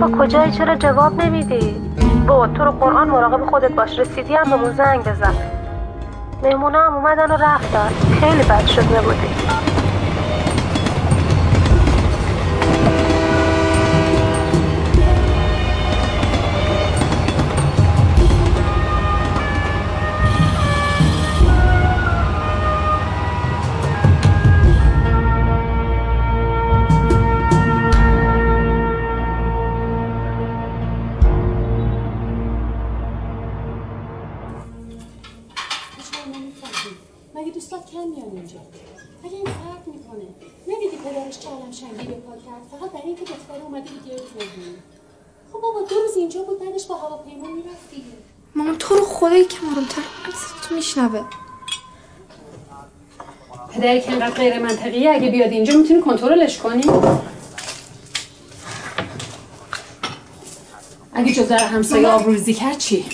بابا کجایی؟ چرا جواب نمیدی؟ بابا تو رو قرآن مراقب خودت باش. رسیدی هم بهمون زنگ بزن. مهمونا هم اومدن و رفتن. خیلی بد شده بودی. انقدر غیر منطقیه اگه بیاد اینجا می‌تونی کنترلش کنی؟ اگه جزر همسایه آبروریزی کرد چی؟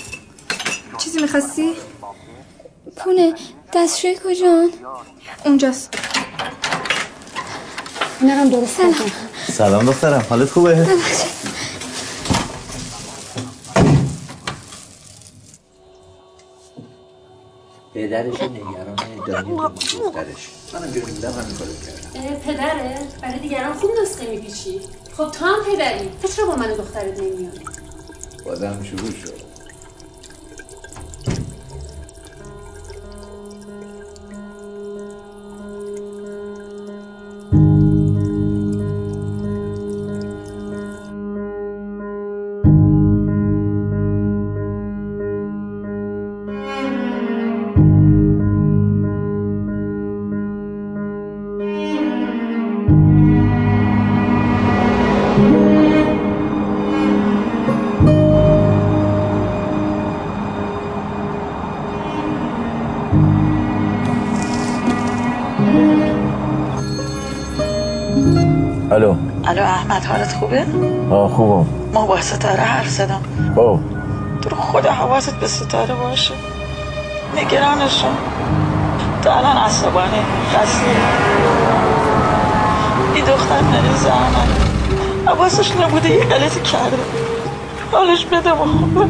چیزی می‌خواستی؟ پونه دستشوی کجان؟ اونجاست. اینا درست کن سلام دخترم حالت خوبه؟ پدرش نگران دایی دخترش. منم جایی بودم همین کارو کردم پدره برای دیگران خوب نسخه میپیچی. خب تو هم پدری تو چرا با من دخترت نمیای بازم شروع شد. خوبه؟ آه خوبم. ما با ستاره حرف زدم. خب. تو رو خدا حواست به ستاره باشه. نگرانشون. تو الان عصبانی. خسته این دختر مریض احمد حواسش نبوده یه غلطی کرده. حالش بده با خوبه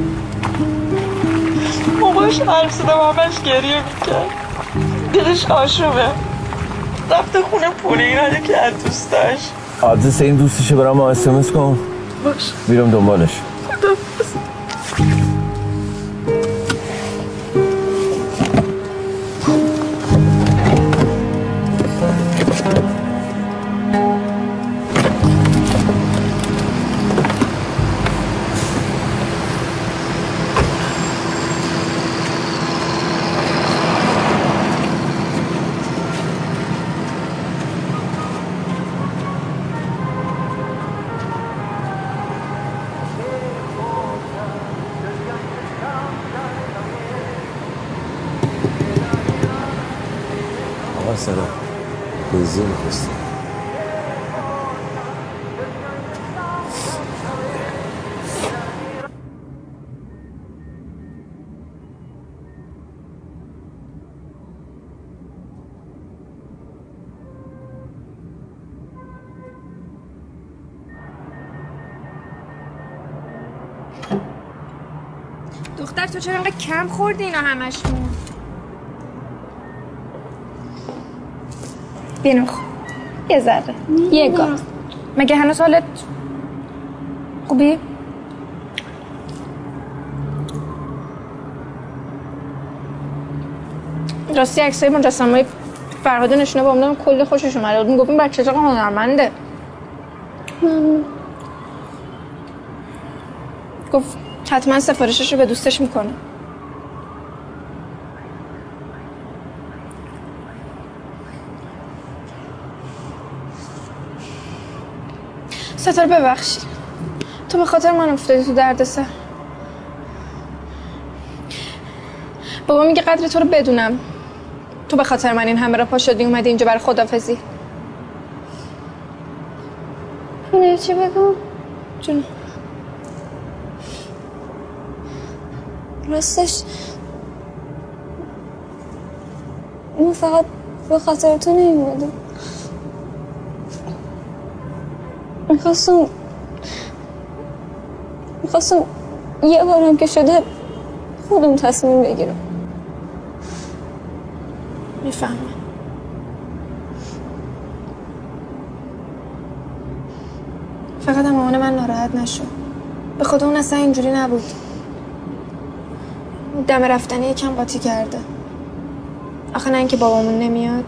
ما باش حرف زدم همش گریه می‌کرد. دلش آشوبه. رفته خونه پولی اینا که از دوستاش. آدرس این دوستشو برام اس ام اس کن. باش. میرم دنبالش. کم خوردی اینا همشون. بینو یه ذره. یه گاه مگه هنوز حالت خوبی؟ راستی عکسای مجسمه فرهاد نشونه با من کلی خوشش اومده بود. می‌گفت این بچه چقدر هنرمنده. گفت حتما سفارشش رو به دوستش می‌کنه. ستاره ببخشید تو به خاطر من افتادی تو درد سر بابا میگه قدر تو رو بدونم. تو به خاطر من این همه را پا شدی اومدی اینجا برای خدافزی نه چی بگم جون. راستش ما فقط به خاطر تو نیومدیم می‌خواستم می‌خواستم یه بارم که شده خودم تصمیم بگیرم. می‌فهمم. فقط هم مامان من ناراحت نشو به خدا اون اصلا اینجوری نبود. دم رفتنی یکم قاطی کرده. آخه نه اینکه بابامون نمیاد.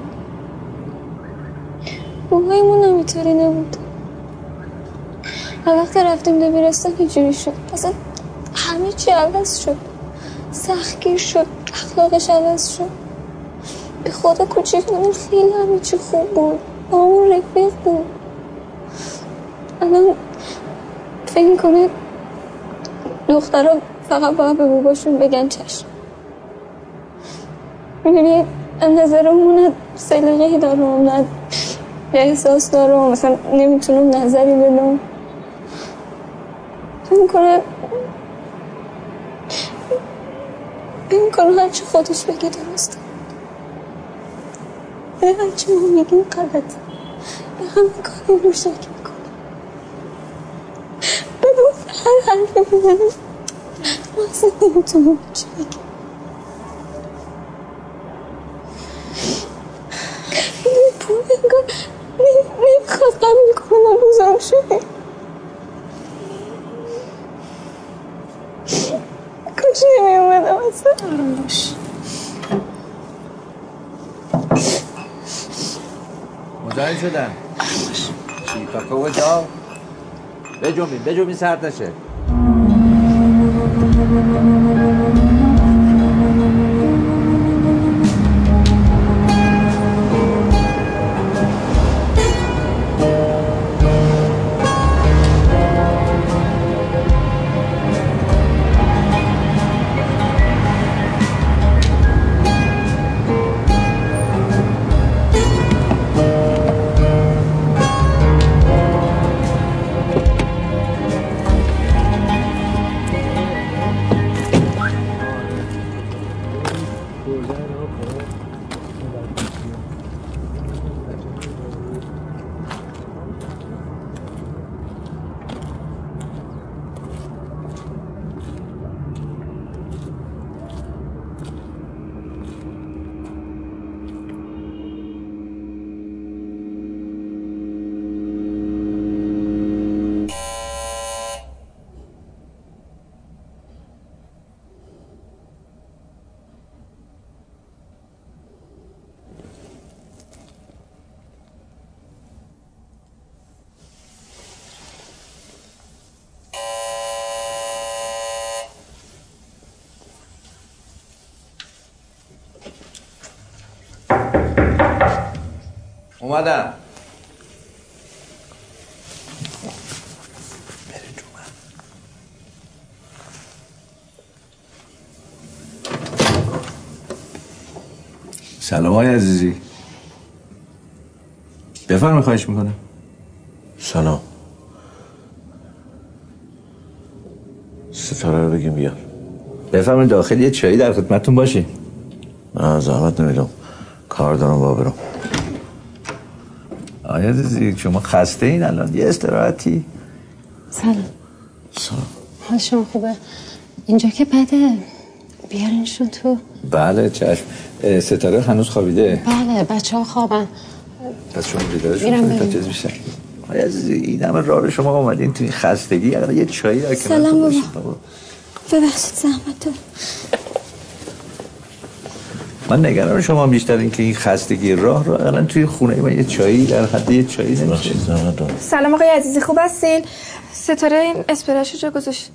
بابایمون نمیطوری نبود هر وقت رفتیم دبیرستان اینجوری شد. اصلا همه چی عوض شد. سختگیر شد. اخلاقش عوض شد. به خدا کوچیکمون خیلی همه چی خوب بود. با همون رفیق بود. الان فکر می‌کنه دخترها فقط باید به باباشون بگن چشم. می‌بینی از نظرمون نه سلیقه دارم نه احساس دارم. مثلا نمی‌تونم نظری بدم. فکر می‌کنه فکر می‌کنه هرچی خودش بگه درسته ولی هرچی ما میگیم غلط. یه همه کاری رو شکل کنم بدون هر حرفی می‌زنم من اصلا نمی‌تونم چی بگم این پول انگار کاش نمیومدم اصلا آروم باش مزاحم شدن. چی؟ کاکا و جا بجنبین بجنبین سرد نشه اومدم. سلام های عزیزی. بفرمی خواهش می‌کنم. سلام. ستاره رو بگیم بیار. بفرمایید داخل یه چایی در خدمتتون باشه نه زحمت نمیدم. کار دارم با برم. عزیزی شما خسته این الان. یه استراحتی. سلام. سلام. حال شما خوبه؟ اینجا که بده. بیارینشون تو بله چشم. ستاره هنوز خوابیده؟ بله بچه ها خوابن. پس شما بیدارشون تا. چیز آیا عزیزی این همه راه رو شما اومدین تو این خستگی. اگر یه چایی سلام. بابا. ببخشید زحمت تو من نگران شما بیشتر این که این خستگی راه رو اقلا توی خونه من یه چایی در حد یه چایی نمیشه. سلام آقای عزیزی خوب هستین؟ ستاره این اسپرشو جا گذاشت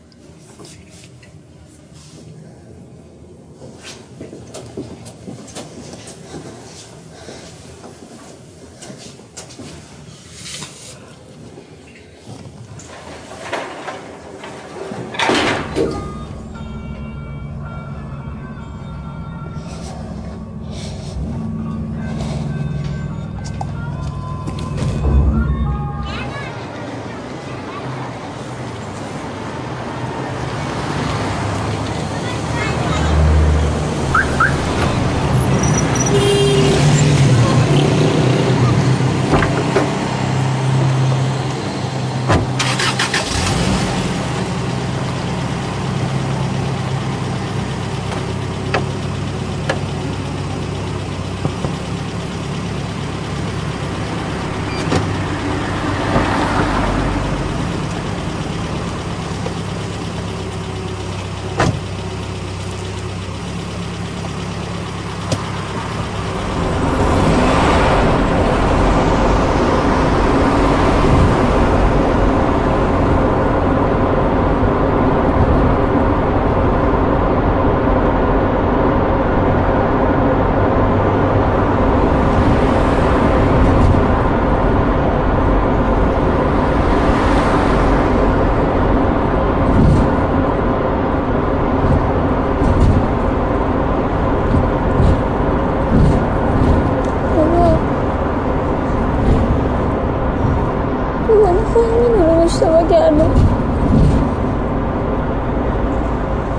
بابا بابا من خودم می‌دونم اشتباه کردم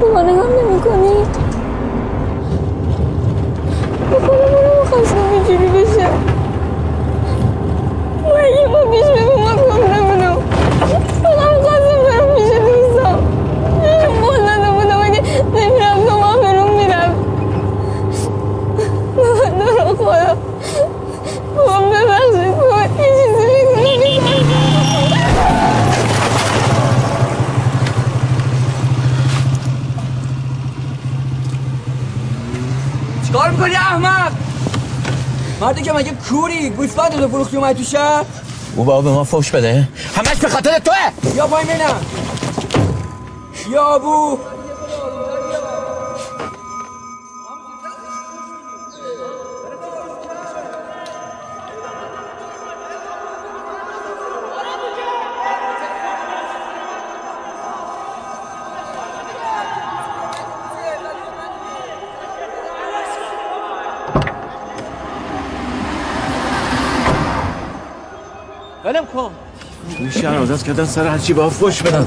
بابا نگاه نمی کنی به خودم نمی‌خواستم اینجوری بشه مرد که مگه رو فروختی اومد تو شهر؟ او بابا به ما فوش بده. همش به خاطر توه. یا پای منم یا ابو. عادت کردن سر هرچی با فوش بدن.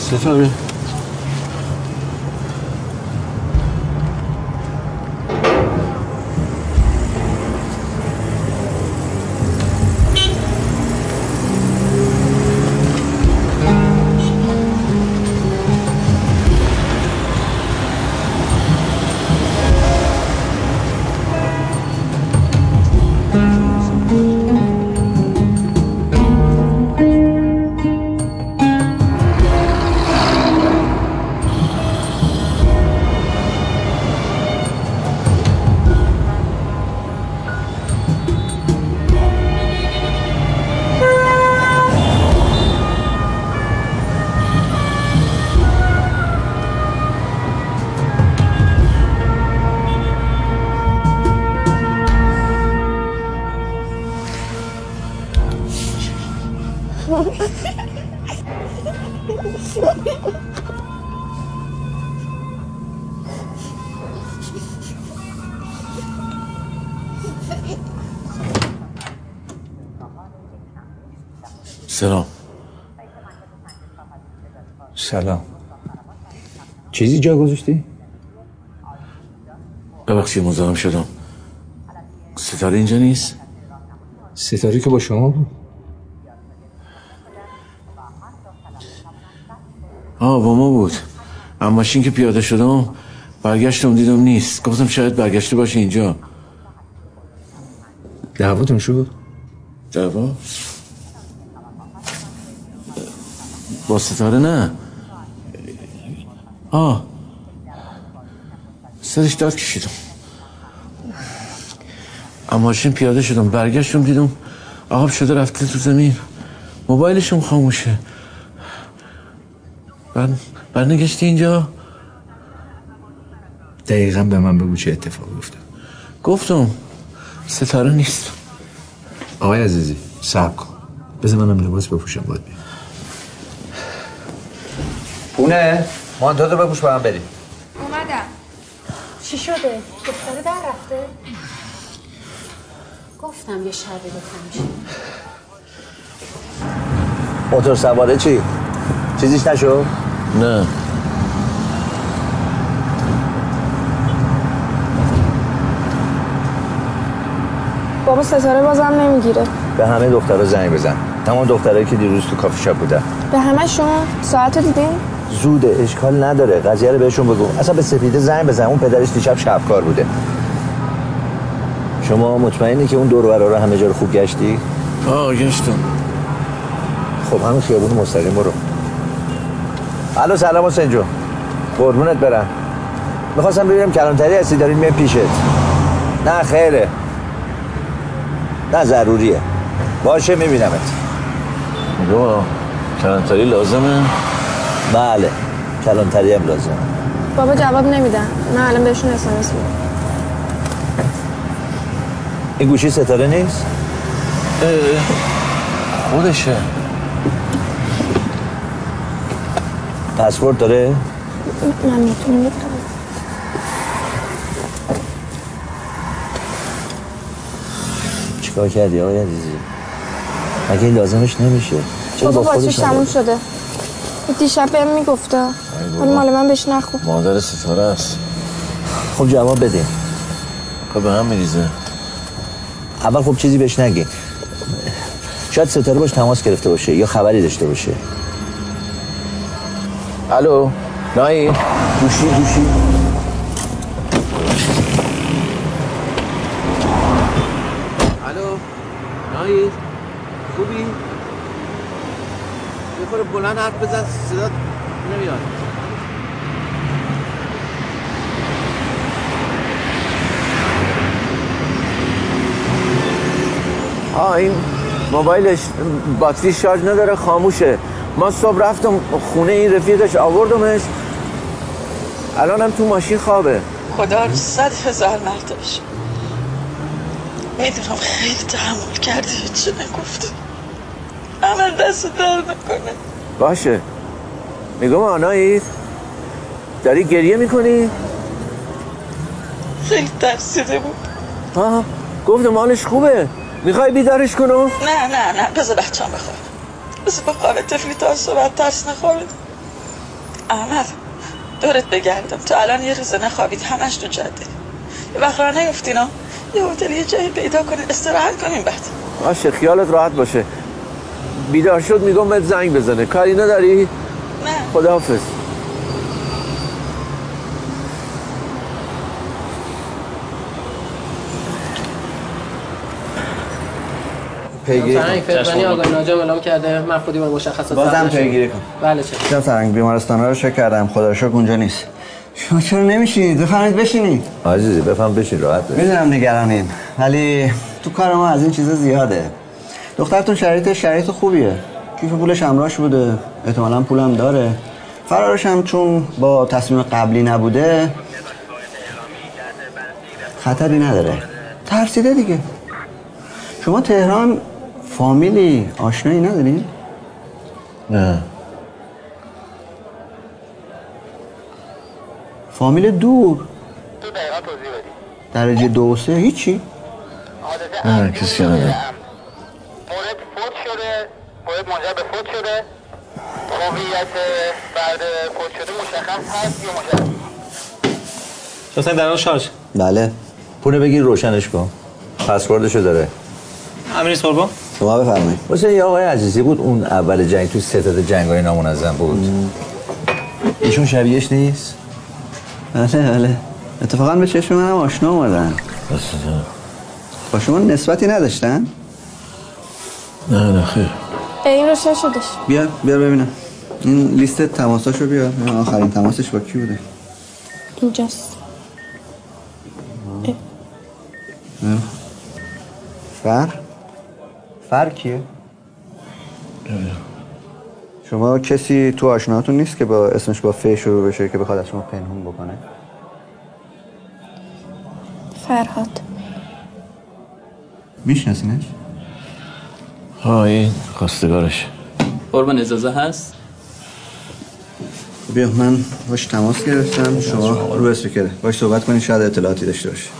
ستاره چیزی جا گذاشتی؟ ببخشید مزاحم شدم. ستاره اینجا نیست؟ ستاره که با شما بود. آه با ما بود. اما ماشین که پیاده شدم برگشتم دیدم نیست. گفتم شاید برگشته باشه اینجا. دعواتون شد؟ دعوا؟ با ستاره نه. آه. سرش داد کشیدم. اما ماشین پیاده شدم برگشتم دیدم آب شده رفته تو زمین. موبایلشم خاموشه. بر... برنگشتی اینجا؟ دقیقا به من بگو چه اتفاقی افتاد. گفتم ستاره نیست. آقای عزیزی صبر کن. بذار منم لباس بپوشم باید بیام. پونه مانتو بپوش با هم بریم. اومدم. چی شده؟ دختره در رفته؟ گفتم یه شبی بکنش موتور سواره چی؟ چیزیش نشو؟ نه. بابا ستاره بازم نمی‌گیره. به همه دخترها زنگ بزن. تمام دخترایی که دیروز تو کافی شاپ بودن. به همه شما؟ ساعت رو دیدین؟ زوده اشکال نداره. قضیه رو بهشون بگو. اصلا به سپیده زنگ بزن. اون پدرش دیشب شبکار بوده. شما مطمئنی که اون دور رو همه جا رو خوب گشتی؟ آه گشتم. خب همین خیابون مستقیم برو. الو سلام حسین جون. قربونت برم. می‌خواستم ببینم کلانتری هستی داریم میام پیشت. نه خیره. نه ضروریه. باشه میبینمت. میگم کلانتری لازمه. بله کلانتری هم لازمه بابا جواب نمیدن من الان بهشون اس ام اس میدم این گوشی ستاره نیست؟ خودشه پسورد داره؟ من می‌تونم چیکار کردی آقای عزیزی؟ مگه این لازمش نمیشه چرا بابا با خودش تموم؟ شده دیشب بهم می‌گفته. ولی مال من بهش نخون مادر ستاره است. خب جواب بدین. خب به هم میریزه. اول خب چیزی بهش نگی. شاید ستاره باش تماس گرفته باشه یا خبری داشته باشه. الو نایی؟ گوشی گوشی الو نایی خوبی یه خورده بلند حرف بزن صدا نمیاد. آه این موبایلش باتری شارژ نداره خاموشه. ما صبح رفتم خونه این رفیقش آوردمش. الانم تو ماشین خوابه. خدا رو صد هزار مرتبش می‌دونم خیلی تحمل کردی هیچی نگفتی عمل دست در نکنه باشه. میگم آنایید داری گریه می‌کنی؟ خیلی ترسیده بود. آه گفتم مالش خوبه. می‌خوای بیدارش کنم؟ نه نه نه. بذار بچه هم بخواب بذار بخوابه. تفلی تا صبح ترس نخورد احمد دورت بگردم. تو الان یه روز نخوابید. همش تو جاده. یه وقت راه نیفتینا یه هتل یه جایی پیدا کنید استراحت کنیم بعد. باشه خیالت راحت باشه. بیدار شد میگم بهت زنگ بزنه. کاری نداری؟ نه. خداحافظ. پیگیری سرنگ فدرانی آقای ناجم اعلام کرده. من خودی با مشخصات بازم. پیگیری کن. بله چه. جناب سرنگ بیمارستان رو چک کردم. خدا شکر اونجا نیست. شما چرا نمیشینید بفرمایید بشینید عزیزی بفهم بشین راحت بشین. می‌دونم نگرانین. ولی تو کار ما از این چیزا زیاده. دخترتون شرایط شرایط خوبیه؟ کیف پولش همراهش بوده احتمالا پولم داره. فرارش هم چون با تصمیم قبلی نبوده خطری نداره. ترسیده دیگه. شما تهران فامیلی آشنایی ندارین؟ نه. فامیل دور. درجه دو و سه. هیچی؟ نه کسی نداره مورد منجر به فوت شده هویت بعد فوت شده مشخص هست یا مشخص شما در شارژ. بله. پونه بگیر روشنش کن. پسوردشو داره. امیر سوربا شما بفرمایید. واسه یه آقای عزیزی بود اون اول جنگ توی ستاد جنگ های نامنظم بود. ایشون شبیهش نیست؟ بله بله. اتفاقا به چشم منم آشنا اومدن. با شما نسبتی نداشتن؟ نه نه خیر. این روشن شدش. بیا بیا ببینم. این لیست تماساشو بیار. ببینم آخرین تماسش با کی بوده؟ اینجاست. بیا. فر؟ فر کیه؟ شما کسی تو آشناتون نیست که با اسمش با ف شروع بشه که بخواد از شما پنهون بکنه؟ فرهاد. میشناسینش؟ ها این خواستگارش. قربان اجازه هست؟ بیا من باش تماس گرفتم. شما رو اسپیکره. باش صحبت کنید شاید اطلاعاتی داشته باشه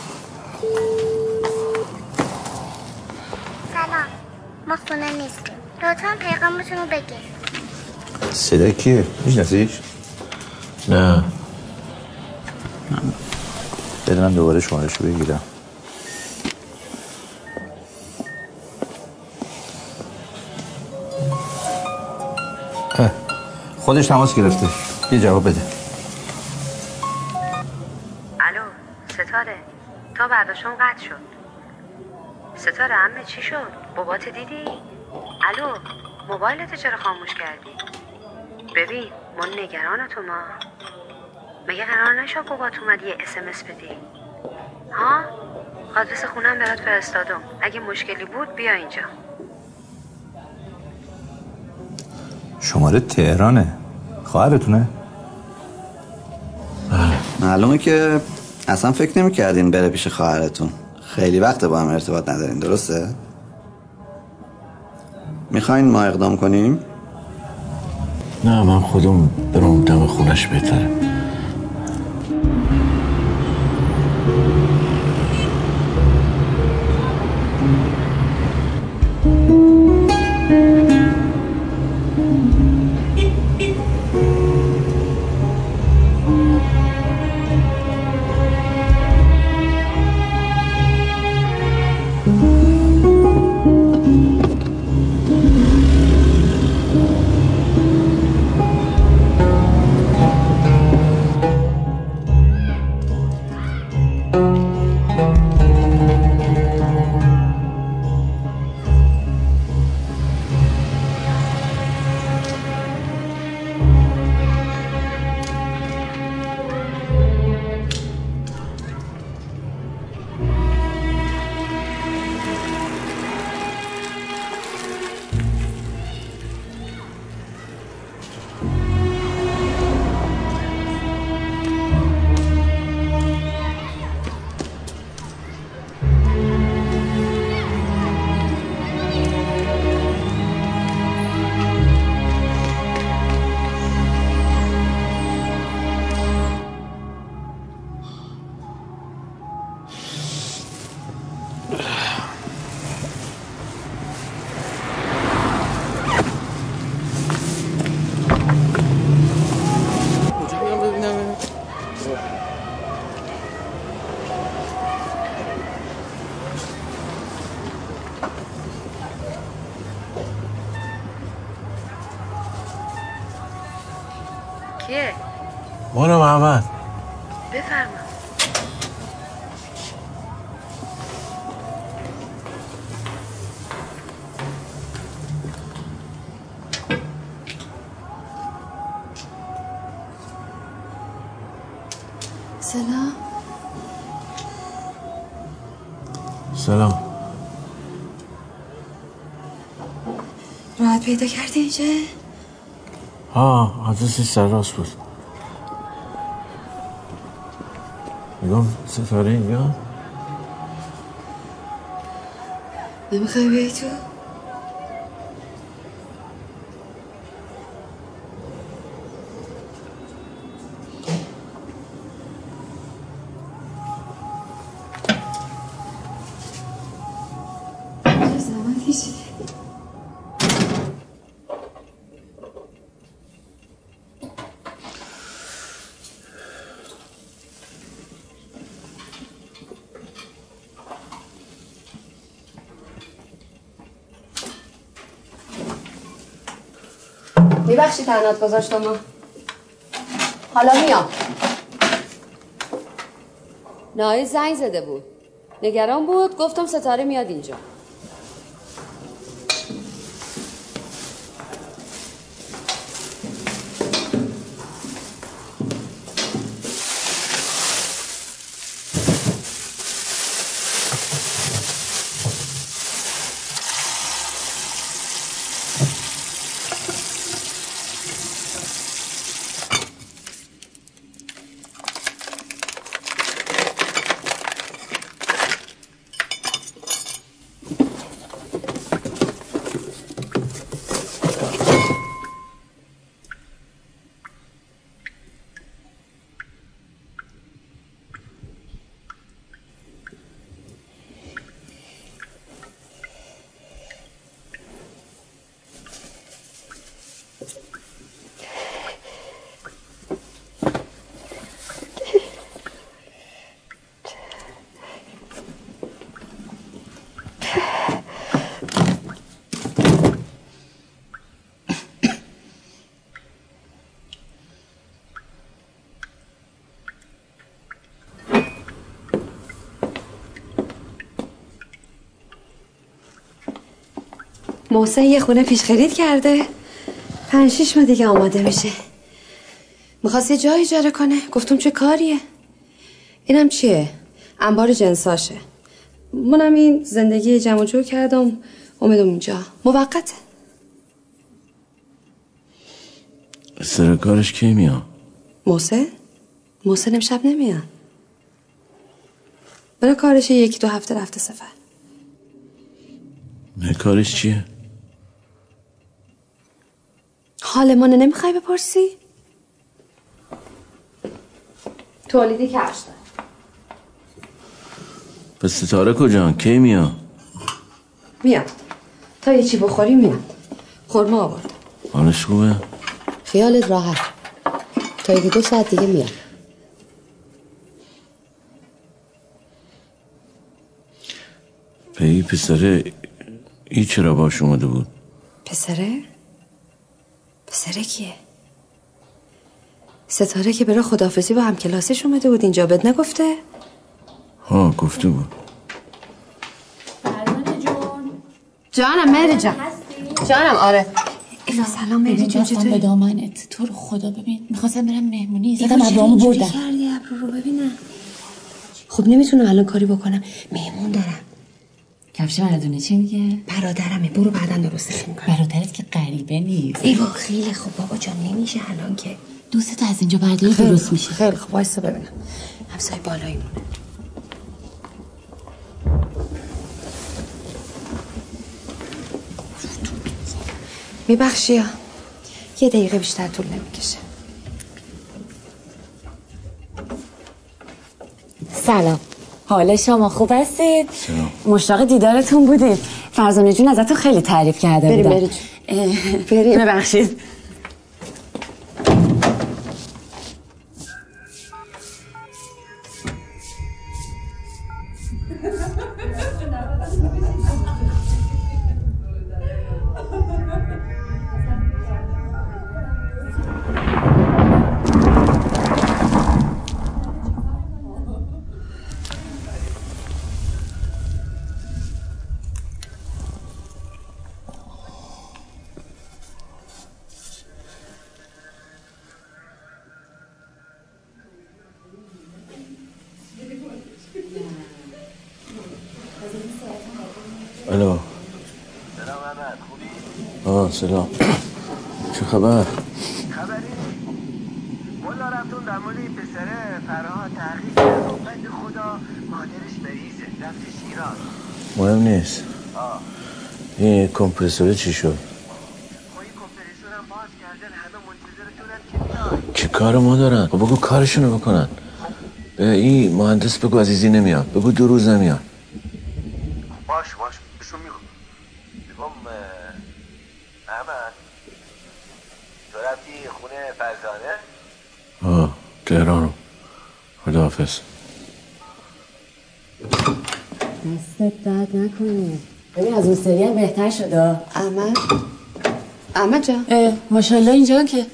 سلام. ما خونه نیستیم. لطفا پیغامتون رو بگید صدا کیه؟ میشناسیش؟ نه. بده من دوباره شمارشو بگیرم. خودش تماس گرفته. یه جواب بده. الو ستاره. تا برداشتم قطع شد. ستاره عمه چی شد؟ بابات دیدی؟ الو موبایلتو چرا خاموش کردی؟ ببین ما نگرانتو ما. مگه قرار نشد بابات اومد یه اسمس بدی؟ ها؟ آدرس خونم برات فرستادم. اگه مشکلی بود بیا اینجا. شماره تهرانه. خواهرتونه؟ معلومه که اصلا فکر نمی کردین بره پیش خواهرتون خیلی وقت با هم ارتباط ندارین درسته؟ می‌خواین ما اقدام کنیم؟ نه من خودم برم دم خونش بهتره پیدا کردی اینجا؟ ها آدرسش سر راست بود میگم ستاره اینجا نمی‌خوای بیای تو؟ میبخشی تنات گذاشتم ما. حالا میام. نای زنگ زده بود. نگران بود گفتم ستاره میاد اینجا. محسن یه خونه پیش خرید کرده. پنج شیش ماه دیگه آماده میشه. می‌خواست یه جای اجاره کنه. گفتم چه کاریه؟ اینم چیه؟ انبار جنساشه. منم این زندگی جمع و جور کردم. اومدم اینجا. موقته سر کارش کی میاد؟ محسن؟ محسن امشب نمیاد. برای کارش یکی دو هفته رفته سفر. نه کارش چیه؟ حال ما نمی‌خوای بپرسی؟ تولیدی کفش پس ستاره کجا؟ کی میاد؟ میاد. تا یه چی بخوری میاد. خورما آورد. حالش خوبه؟ خیالت راحت. تا یکی دو ساعت دیگه میاد. این پسره ای چرا باش اومده بود؟ پسره؟ پسره کیه؟ ستاره که برای خدافزی با هم کلاسش اومده بود اینجا. بد نگفته؟ ها گفته بود. جانم مهری جان. جانم آره. ایلا سلام مهری جون دستم چطوری؟ به دامنت. تو رو خدا ببین. می‌خواستم برم مهمونی. زدم اینجوری بردم. کردی ابرو رو ببینم. خب نمی‌تونم الان کاری بکنم. مهمون دارم. کفش مردونه چی میگه؟ برادرمه برو بعدا درستش می‌کنم. برادرت که غریبه نیست. ایوا خیلی خوب بابا جان نمیشه الان که. دوست از اینجا برداری درست میشه. خیلی خوب وایسا ببینم. همسایه بالاییمونه میبخشی یه دقیقه بیشتر طول نمی‌کشه. سلام. حال شما خوب هستید؟ مشتاق دیدارتون بودیم فرزانه جون ازتون خیلی تعریف کرده بریم، بودن بریم. بریم. ببخشید سلام. چه خبر؟ والا رفتون در مورد این پسره فرها تحقیق کرد بند خدا مادرش مریضه رفته شیراز مهم نیست. آه. این کمپرسوره چی شد؟ باز کردن همه منتظرتونن که بیاد چه کار ما دارن؟ خب بگو کارشونو بکنن. به این مهندس بگو عزیزی نمیاد. بگو دو روز نمیاد باش باش بهشون میگم میگم احمد تو رفتی خونه فرزانه آه تهرانو خداحافظ دستت درد نکنه. ببین از اون سری هم بهتر شده. احمد؟ احمد جان. ماشاءالله اینجا که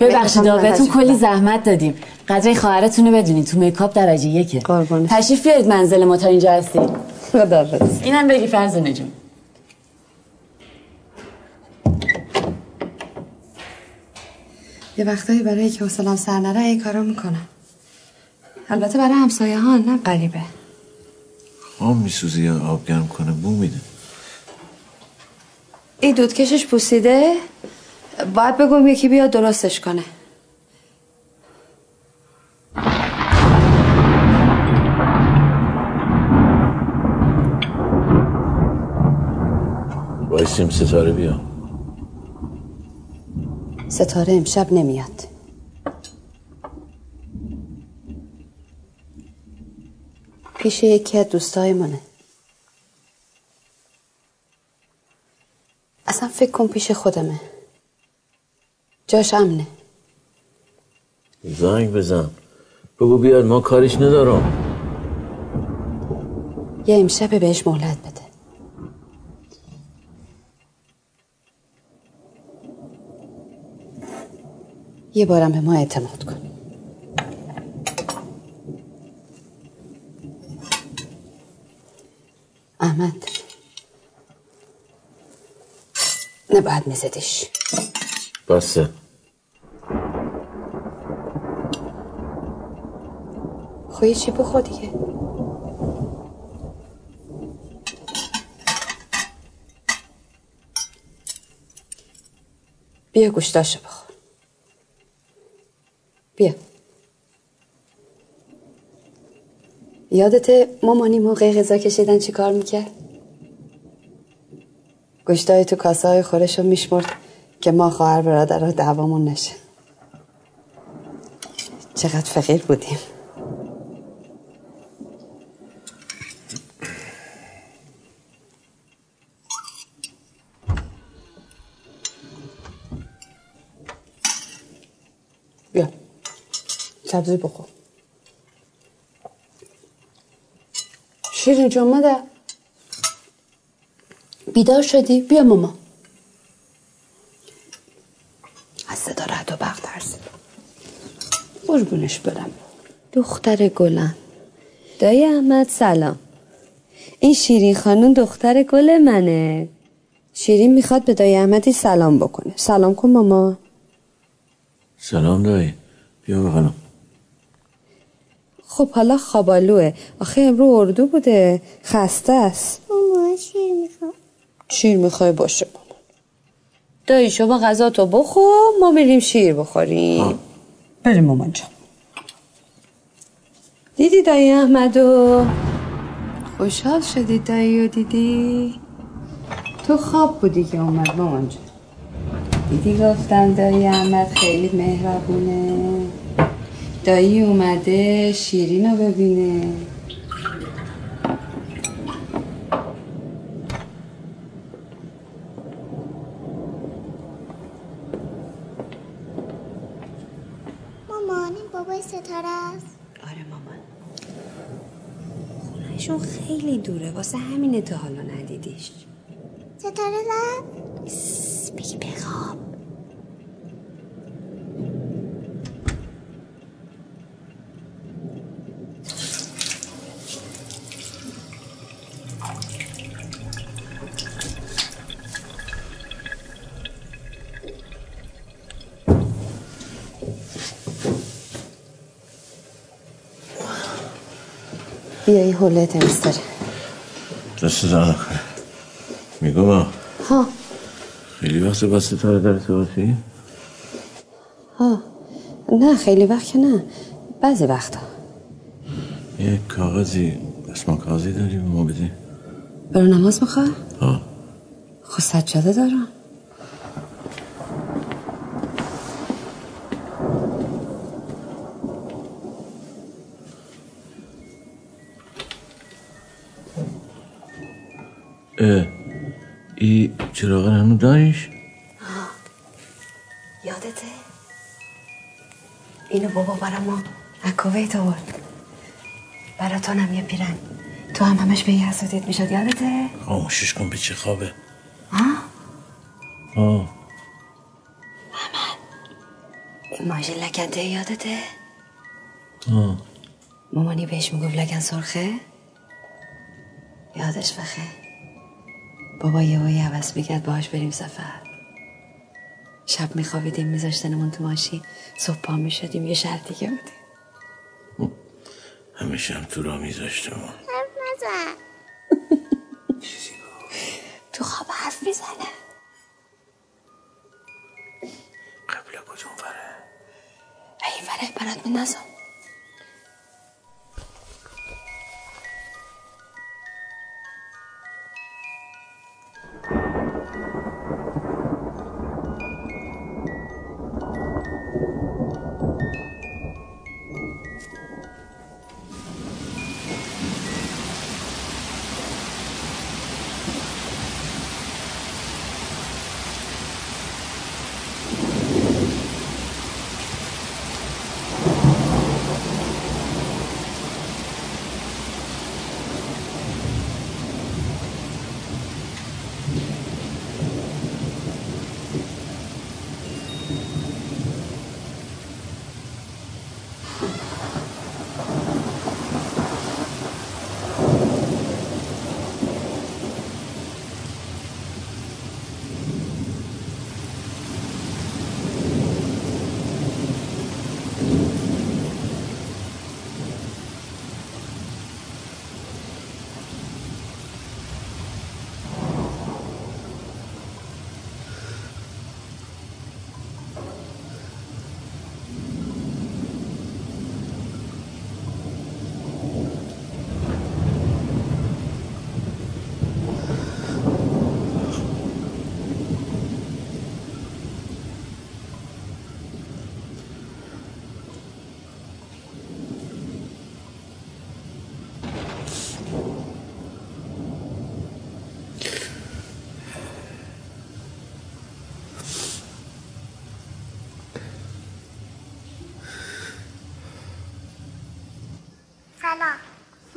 ببخشید بهتون کلی زحمت دادیم. قدر خواهرتون رو بدونید تو میکاپ درجه یکه. تشریف بیارید منزل ما تا اینجا هستید خداحافظ اینم بگی فرزانه جون. یه وقتایی برای که حوصلم سر نره این کارا می‌کنم. البته برای همسایه ها نه غریبه. آب میسوزه یا آب گرم کنه؟ بو میده. این دودکشش پوسیده؟ باید بگم یکی بیاد درستش کنه. بایستیم ستاره بیا ستاره امشب نمیاد. پیش یکی از دوستای منه اصلا فکر کن پیش خودمه. جاش امنه. زنگ بزن. بگو بیاد ما کارش ندارم. یه امشب بهش مهلت بده. یه بارم به ما اعتماد کن. احمد. نباید میزدیش. بسه. خب یه چی بخور دیگه. بیا گوشتاشو بخور. بیا. یادت مامانی موقع غذا کشیدن چی کار می‌کرد؟ گوشتای تو کاسه های خورش رو میشمرد که ما خواهر برادر دعوامون نشه. چقدر فقیر بودیم. بیا. سبزی بخور. شیرین جان مادر. بیدار شدی؟ بیا ماما. از صدا رد و برق ترسید قربونش برم. دختر گلم دایی احمد سلام. این شیرین خانون دختر گل منه. شیرین می‌خواد به دایی احمدی سلام بکنه. سلام کن ماما. سلام دایی. بیا بخوانم خب حالا خوابالوه. آخه امرو اردو بوده. خسته است. ماما شیر می‌خوام. شیر می‌خوای باشه ماما دایی شما غذا تو بخور ما بریم شیر بخوریم. بریم مامان جان. دیدی دایی احمدو خوشحال شدی دایی و دیدی؟ تو خواب بودی که اومد مامان جان. دیدی گفتم دایی احمد خیلی مهربونه؟ دایی اومده شیرین رو ببینه. مامان این بابای ستاره است. آره مامان. خونهشون خیلی دوره واسه همینه تا حالا ندیدیش. ستاره زد؟ بگی بخواب. بیا این حوله تمیز داره. دست میگو با ها. خیلی وقت با ستاره در ارتباطی ها. نه خیلی وقت که نه. بعضی وقتا. یه کاغذی اسم کاغذی داری به ما بدی برو نماز می‌خواه؟ ها. خب سجاده دارم. هنو داریش یادته؟ اینو بابا برا ما از کویت آورد برا تو هم یه پیرن تو هم همش به یه حسادیت می‌شد یادته؟ خاموشش کن به چه خوابه ها؟ آه این ماژین لکنته یادته؟ آه مامانی بهش می‌گفت لگن سرخه یادش بخه بابا یه وایی عوض می‌کرد باهاش بریم سفر. شب میخوابیدیم میذاشتنمون تو ماشین. صبح پا می‌شدیم یه شهر دیگه بودیم همیشه هم تو را میذاشتم.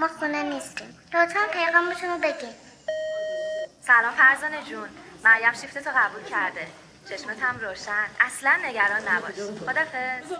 خونه نیستیم. لطفا پیغامتون رو بگین. سلام فرزانه جون. مریم شیفت تو قبول کرده. چشمت هم روشن. اصلا نگران نباش. خدافظ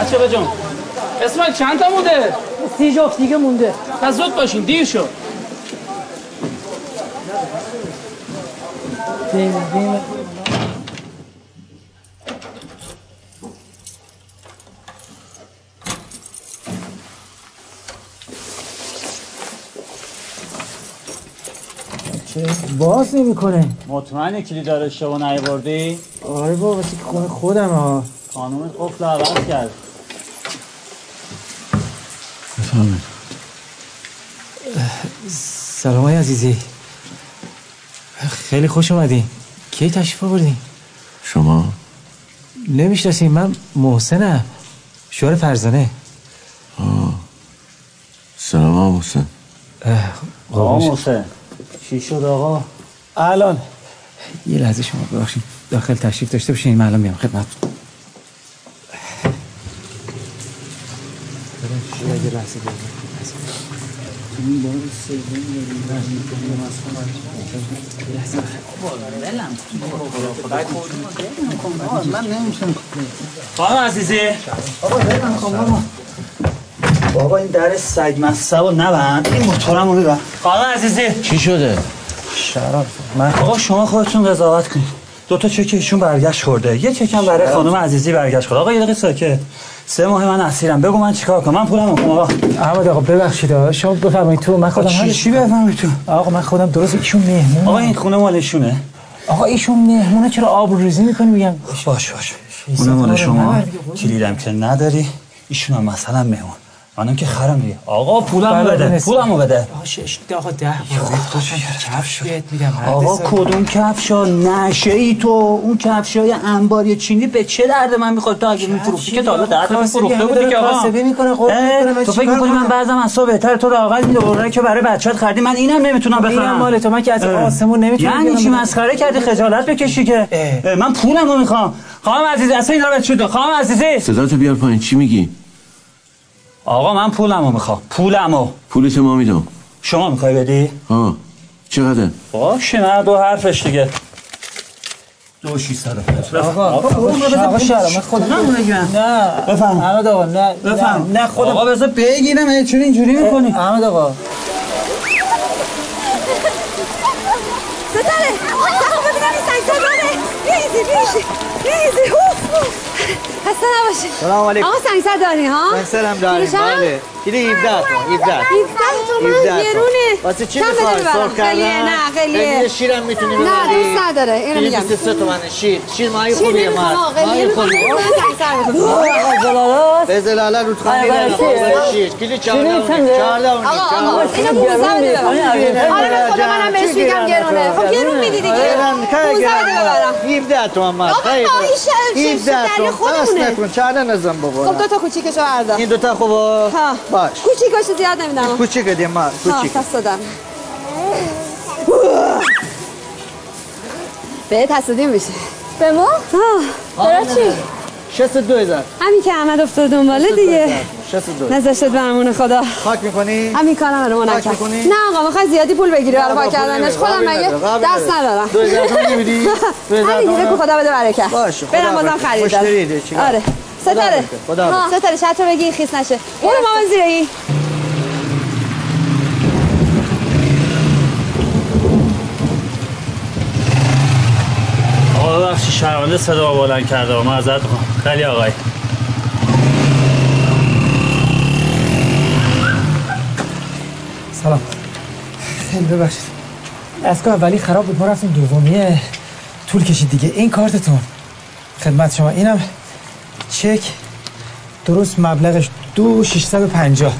بچه به جان اسماعیل چند تا مونده؟ سی جفت دیگه مونده. پس زود باشین دیر شد چه باز نمی‌کنه. مطمئنی کلید داره اشتباه نیاوردی؟ آره بابا واسه که خونه خودم ها. خانوم قفل رو عوض کرد. بفهمید سلام های عزیزی. خیلی خوش اومدین. کی تشریف آوردین؟ شما؟ نمی‌شناسین من محسنم. شوهر فرزانه. سلام آقا محسن. آقا محسن. چی شد آقا؟ الان. یه لحظه شما ببخشید. داخل تشریف داشته باشین من الان میام خدمت یه لحظه من نمیشم خانم عزیزی. بابا این در سگ مصب و نبند. این موتورم رو ببر خانم عزیزی. چی شده؟ شراب. من آقا شما خودتون قضاوت کنید. دو تا چک ایشون برگشت خورده. یه چکم برای خانم عزیزی برگشت خورده. آقا یه دقیقه ساکت. سه ماه من اسیرم. بگو من چیکار کنم؟ من پولم کنم آقا. احمد آقا ببخشید شما بفرمایید تو. من خودم چی چی بفهمی تو؟ آقا من خودم درست ایشون مهمون آقا این خونه مال ایشونه آقا ایشون مهمونه. چرا آب ریزی می‌کنی؟ میگم. باش باش خونه مال شما کلیدم که نداری. ایشون هم مثلا مهمون. منم که خرم دیگه آقا پولم بله، بده. پولمو بده. باشه آقا ده بهت کفش بهت میدم آقا. کدوم کفشا؟ نشه ای تو. اون کفشای انباری چینی به چه درد من می‌خواد تو اگه میفروختی که تا حالا درد من فروخته بودی که آقا. کاسبی می‌کنه، خب تو فکر می‌کنی من از تو بهتر تو این دوره که برای بچه‌ت خریدی من اینم نمی‌تونم بخرم. اینم مال تو، من که از. آسمون نمی‌تونم یعنی چی. مسخره کردی خجالت بکشی که. من پولمو می‌خوام. خانم عزیزی اصلا اینا رو چوده خانم عزیزی. صدا تو بیار پایین چی میگی؟ آقا من پولمو می‌خوام. پولمو. پولت ما میدم. شما می‌خوای بدی؟ ها چقدر؟ باشه نه دو حرفش دیگه. دو شیستاد آقا آقا شهرام من خودم نه بفهم احمد آقا نه بفهم نه خودم. آقا بذار بگیرم. چون اینجوری می‌کنی؟ احمد آقا. ستاره سلام ببینم این سنگ داره بیاییدی بیاییدی بیاییدی خسته نباشید. سلام علیکم. آقا سنگسر داری ها؟ داریم کیلو چند؟ بله. کیلو 17 تومن 17 17 تومن گرونه واسه چی بده می‌خوای؟ سرخ کردن؟ نه قلیه قلیه شیرم می‌تونی نه ببری. دوست نداره اینو میگم. 23 تومن شیر. شیر ماهی شیر خوبیه آقا، قلیه ماهی. خوبیه. من سنگسر می‌خوام. به زلاله رودخانه آره، دارم شیر. آقا شیر کیلو 14 و نیم. 14 و نیم. آقا آقا 14 اینو 15 بده آره من خدا منم بهش میگم گرونه خب گرون میدی دیگه. 15 بده ببرم. 17 تومن آقا خیلی ماهی ش- ش- 17 دریا تومن. نکن 14 نزن بابا؟ خب دو تا کوچیکشو بردار. این دوتا خوبه ها. باش. کوچیکاشو زیاد نمیدم کوچیک دیم ها کوچیک. پس دادم. بهت حسودی میشه. به ما؟ ها. برای چی؟ 62 هزار. همین که احمد افتاد دنباله دیگه. 62 نذاشتت برمون خدا. خاک می‌کنی؟ همین کارم رو نکرد؟ نه آقا می‌خوای زیادی پول بگیری برای پاک کردنش. خودم مگه دست نداره. ندارم. دو هزار هزار همین دیگه خدا بده برکت باشه، برم بازم. خرید؟ آره. خدا ستاره. ستاره چتر رو بگی خیس نشه. برو مامان زیر این آقا ببخشید شرمنده صدا بلند کرده و معذرت می‌خوام. خیلی آقای. سلام. خیلی ببخشید. دستگاه اولی خراب بود ما رفتیم دومیه. طول کشید دیگه. این کارتتون. خدمت شما. اینم چک. درست مبلغش دو 650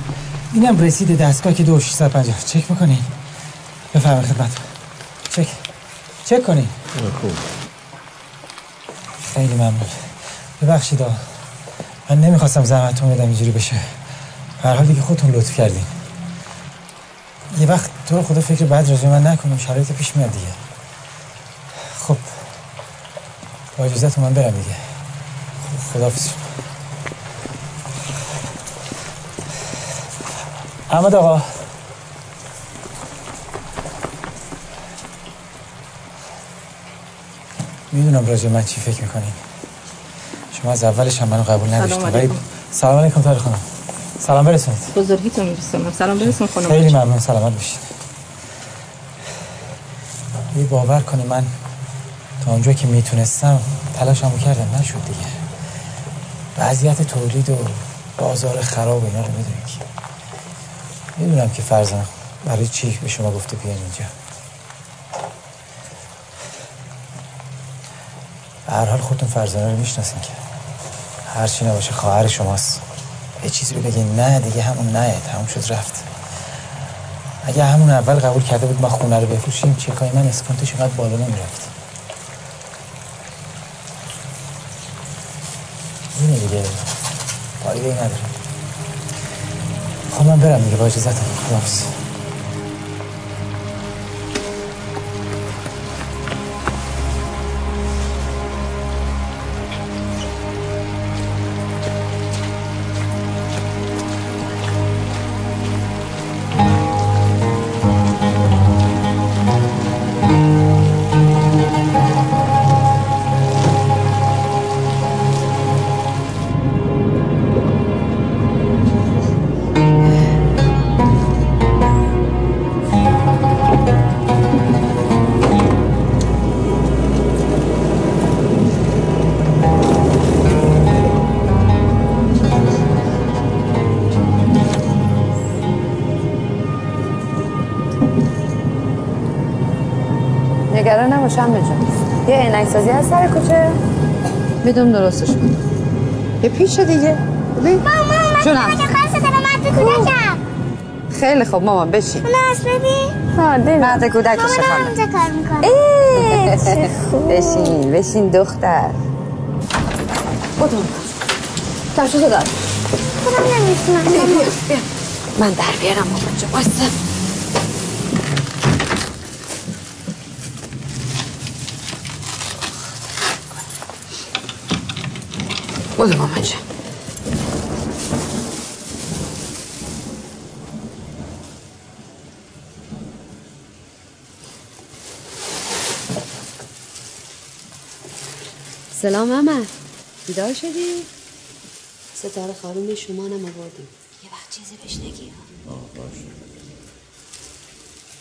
اینم رسید دستگاه که دو 650 چک بکنین. بفرمایید خدمت. چک. چک کنین. خیلی ممنون. ببخشید. من نمی‌خواستم زحمتتون بدم اینجوری بشه. هر حال دیگه خودتون لطف کردین. یه وقت تو رو خدا فکر بد راجع من نکنم شرایط پیش میاد دیگه. خب با اجازت من برم دیگه. خداحافظ. احمد آقا. می‌دونم راجع من چی فکر می‌کنین شما از اولش هم منو قبول نداشتین ولی علیکم. سلام علیکم تاری خانم. سلام برسونید. بزرگیتون میرسونم سلام برسون خانم خیلی ممنون سلامت باشید. یه باور کنی من تا اونجا که می‌تونستم تلاشمو کردم نشد دیگه. وضعیت تولید و بازار خراب و اینا رو می‌دونی که می‌دونم که فرزن برای چی به شما گفته بیاین اینجا. هر حال خودتون فرزانه رو می‌شناسین که. هرچی نباشه خواهر شماست. یه چیزی رو بگین. نه دیگه همون نه تموم شد رفت. اگه همون اول قبول کرده بود ما خونه رو بفروشیم چکای من اسکانتش اینقدر بالا نمی‌رفت. اینه دیگه. فایده ای نداره. خب من برم دیگه با اجازتون. خداحافظ. همه جان یه عینک سازی از سر کوچه؟ می‌دونم درستش کنم یه پیچ دیگه. ببین. جونم خیلی خوب مامان بشین. ناز ببین مرد کودک مامان خانم اونجا کار می‌کنه ای چه خوب. بشین بشین دختر. بودم کفشو دار خودم نمی‌تونم بیا بیا. بیا من در بیارم مامان جا سلام ماما بیدار شدی؟ ستاره خانم شما نم آوردیم یه وقت چیزی بهش نگی.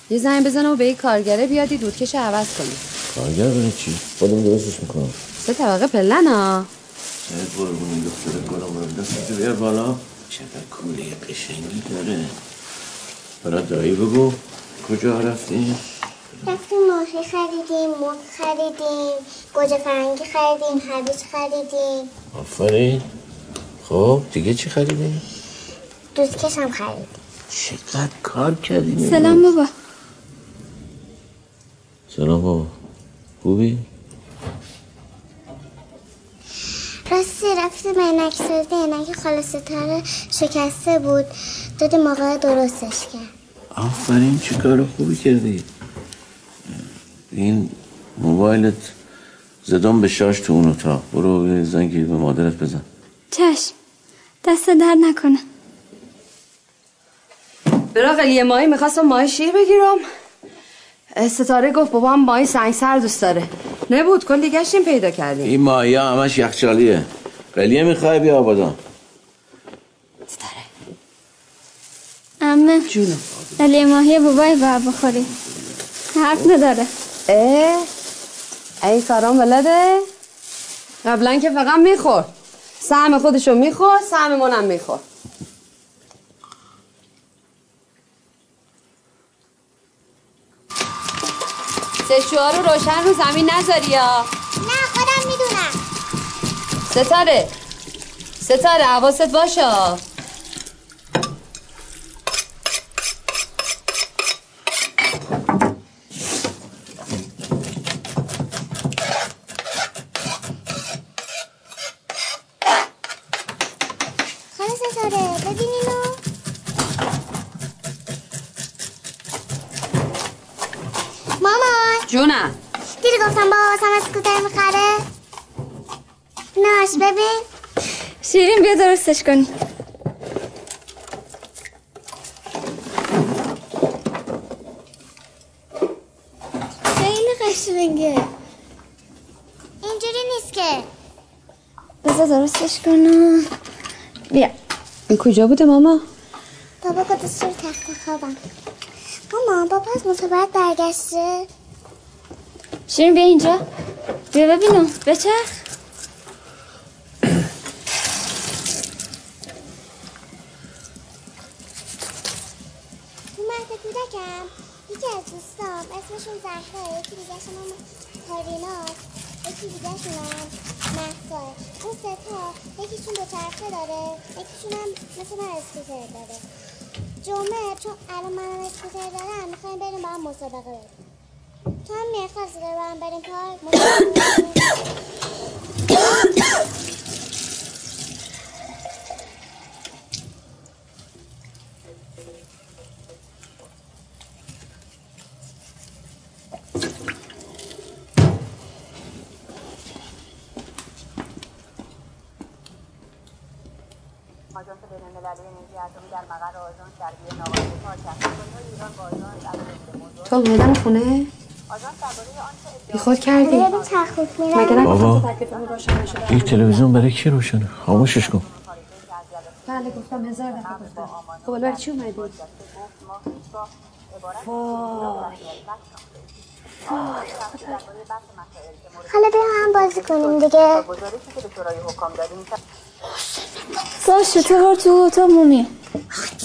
یه زنگ بزنم و به یک کارگره بیادی دودکش عوض کنی. کارگر برای چی؟ خودم درستش می‌کنم. سه طبقه پلن ها شاید قربونی دختر گلم رو دستتو بیار بالا. چقدر کوله قشنگی داره. برای دایی بگو. کجا رفتیم؟ ماهی خریدیم مرغ خریدیم گوجه فرنگی خریدیم هویج خریدیم. آفرین. خب دیگه چی خریدیم؟ دوستکش هم خریدیم. چقدر کار کردیم سلام بابا. سلام بابا. خوبی؟ راستی رفتیم عینک سازی عینک خاله ستاره شکسته بود. دادیم آقا درستش کرد. آفرین چه کار خوبی کردی. این موبایلت زدم به شاش تو اون اتاق. برو یه زنگی به مادرت بزن. چشم. دست در نکنه. براغل یه ماهی می‌خواستم ماهی شیر بگیرم. ستاره گفت بابا هم ماهی سنگسر دوست داره. نبود کلی گشتیم پیدا کردیم. این ماهی ها همش یخچالیه. قلیه می‌خوای بیا آبادان. امه جونم. علی ماهی بابای باید بخوری. حرف نداره. اه؟ این کارام بلده قبلا که فقط میخور. سهم خودشو میخور سهم منم میخور. سشوها رو روشن رو زمین نذاری یا؟ نه خودم می‌دونم. ستاره. ستاره حواست باشه خاله ستاره ببین اینو مامان جونم دیدی گفتم بابا واسم اسکوتر می‌خره ناش ببین. شیرین بیا درستش کنی. خیلی قشنگه. اینجوری نیست که. بذار درستش کنم. بیا. این کجا بوده ماما؟ بابا گذاشته رو تخت خوابم. ماما بابا از مسابقت برگشته. شیرین بیا اینجا. بیا ببینم. بچرخ تو کودکم یکی از دوستام اسمشون زهرا یکی دیگه هم کاریناست یکی دیگه هم مهسا. اون سه تا یکیشون دو چرخه داره یکیشون هم مثل من اسکوتر داره. جمعه چون الان منم اسکوتر دارم می‌خوایم بریم با هم مسابقه بریم تو هم می‌خواستی با هم بریم پارک؟ مسابقه تو اومدم خونه؟ بیخود کردی؟ بابا. این تلویزیون برای کی روشنه؟ خاموشش کن. بله گفتم هزار دفعه گفتم. خب برای چی اومدی؟ حالا بیا هم بازی کنیم دیگه. باشه. تو بار تو اتاقمونی はい。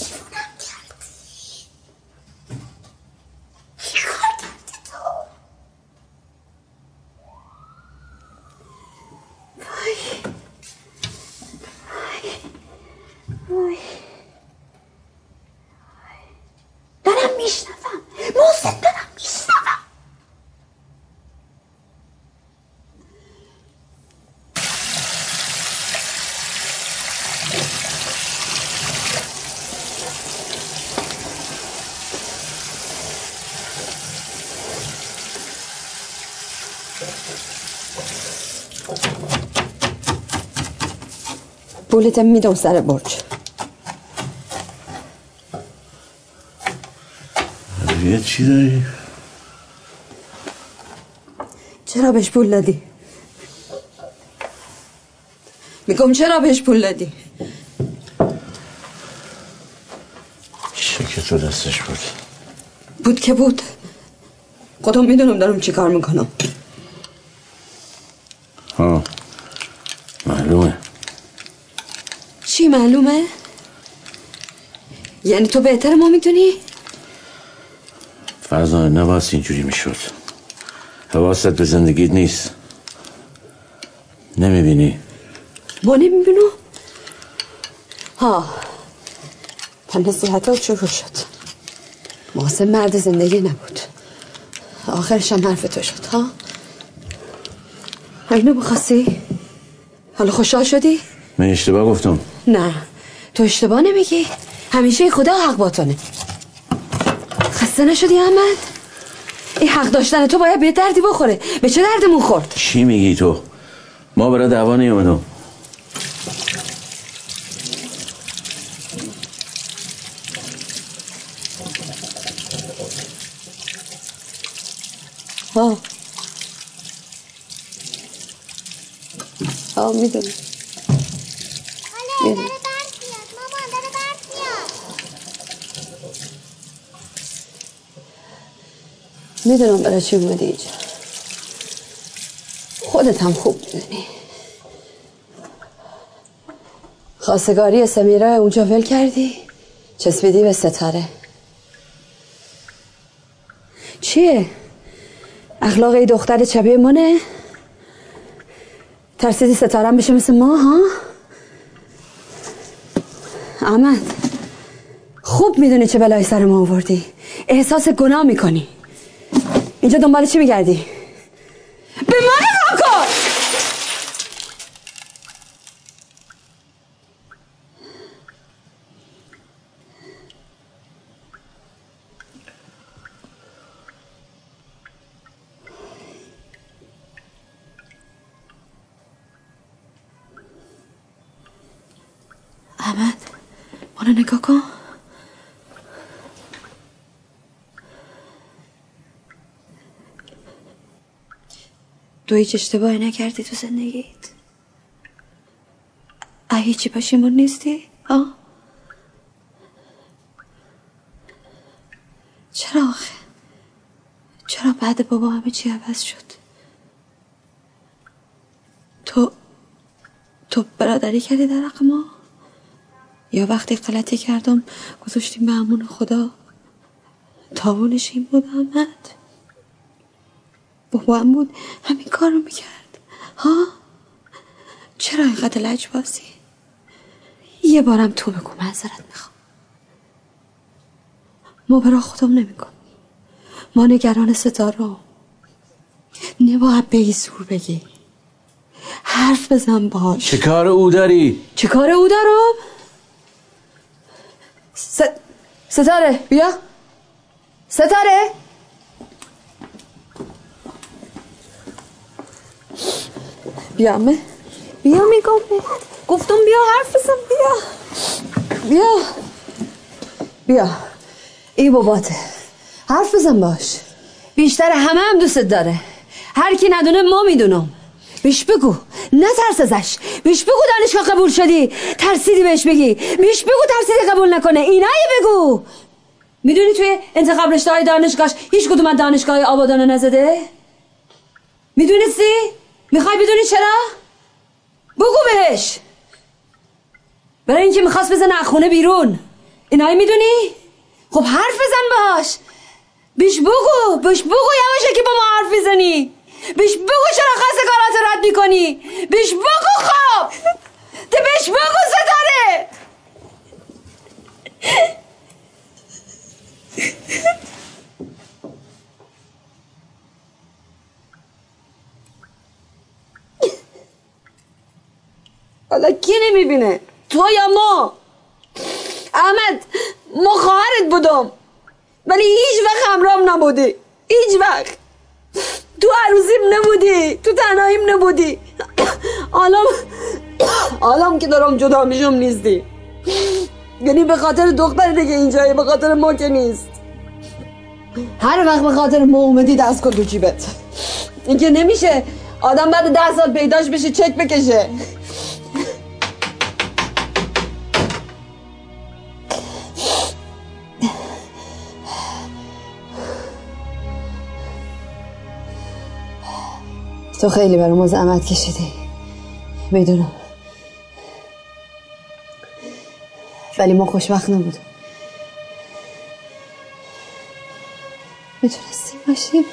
پولتم میدم سر برج یه چی داری؟ چرا بهش پول دادی میگم چرا بهش پول دادی چه که تو دستش بود بود که بود خودم می‌دونم دارم چی کار می‌کنم ها معلومه چی معلومه؟ یعنی تو بهتر ما می‌دونی؟ فرزانه نباید اینجوری می‌شد. حواست به زندگیت نیست. نمی‌بینی؟ ما نمی‌بینم. ها. پن نصیحت شروع شد. محسن مرد زندگی نبود. آخرش هم حرف تو شد ها؟ اینو بخواستی حالا خوشحال شدی؟ من اشتباه گفتم. نه تو اشتباه نمیگی. همیشه خدا حق باتونه خسته نشدی احمد؟ این حق داشتن تو باید به دردی بخوره. به چه دردمون خورد؟ چی میگی تو؟ ما برای دعوا نیومدم. ها ها می‌دونم. می‌دونم برای چی اومدی اینجا خودت هم خوب می‌دونی خواستگاری سمیرا اونجا ول کردی چسبیدی به ستاره چیه؟ اخلاق ای دختر چبه منه؟ ترسیدی ستارم بشه مثل ما ها؟ احمد خوب می‌دونی چه بلایی سر ما آوردی احساس گناه می‌کنی اینجا دنبال چی میگردی؟ به من نگاه کن احمد منو نگاه کن تو هیچ اشتباهی نکردی تو زندگیت اه هیچی پشیمون نیستی؟ ها؟ چرا آخه؟ چرا بعد بابا همه چی عوض شد؟ تو تو برادری کردی در ما؟ یا وقتی غلطی کردم گذاشتیم به امون خدا تاونش این بود احمد بابا هم بود کار رو می‌کرد. ها؟ چرا اینقدر لج بازی یه بارم تو بگو معذرت می‌خوام. ما برا خودم نمیکن ما نگران ستاره نباید به زور بگی. حرف بزن باش. چه کار او داری؟ چه کار او دارم؟ س... ستاره بیا. ستاره! بیا امه بیا میگم. گفتم بیا حرف بزن بیا. بیا. بیا. ای باباته. حرف بزن باش. بیشتر همه هم دوست داره. هر کی ندونه ما می‌دونم. بیش بگو. نه ترس ازش. بیش بگو دانشگاه قبول شدی. ترسیدی بهش بگی. بیش بگو ترسیدی قبول نکنه. اینایی بگو. می‌دونی توی انتخاب رشته های دانشگاهش هیچ کدوم از دانشگاه آبادانو نزده؟ می‌دونستی؟ می‌خوای بدونی چرا؟ بگو بهش. برای اینکه می‌خواست بزنه از خونه بیرون. اینایی می‌دونی؟ خب حرف بزن باش. بیش بگو بیش بگو یواشه که با ما حرف می‌زنی بیش بگو چرا خواستگارات رد می‌کنی. بیش بگو خب. ده بیش بگو ستاره. حالا کی نمی‌بینه؟ تو یا ما؟ احمد ما خواهرت بودم. ولی هیچ وقت همرام نبودی. هیچ وقت. تو عروسیم نبودی. تو تنهاییم نبودی. آلام آلام که دارم جدا میشم نیستی. یعنی به خاطر دختر دیگه اینجایی به خاطر ما که نیست. هر وقت به خاطر ما اومدی دست کن تو جیبت. این که نمیشه آدم بعد ده سال پیداش بشه چک بکشه. تو خیلی برای ما زحمت کشیدی. می‌دونم. ولی ما خوشبخت نبودم می‌تونستیم باشیم.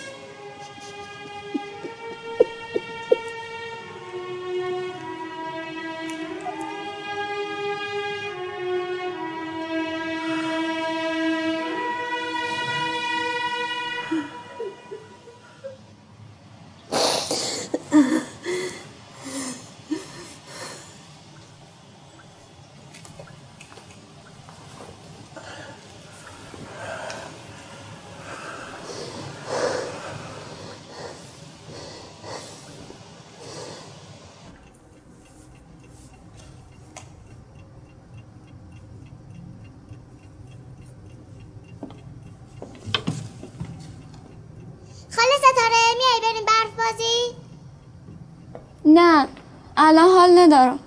ندارم.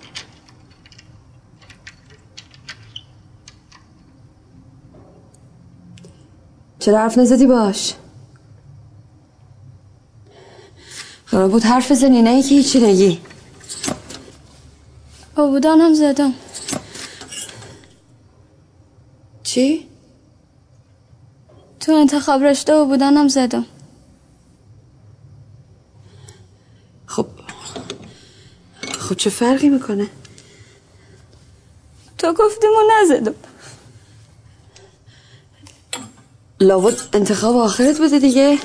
چرا حرف نزدی باش؟ قرار بود حرف بزنی نه که هیچی نگی. آبودانم زدم. چی؟ تو انتخاب رشته آبودانم زدم خب خب چه فرقی می‌کنه؟ تو گفتیم و نزدم لابد انتخاب آخرت بوده دیگه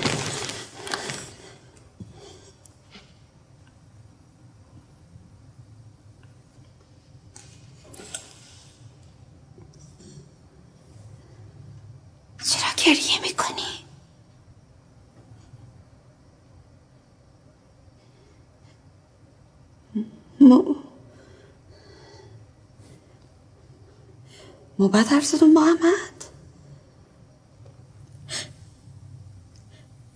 چرا گریه می‌کنی ما بعد حرف زدم با احمد؟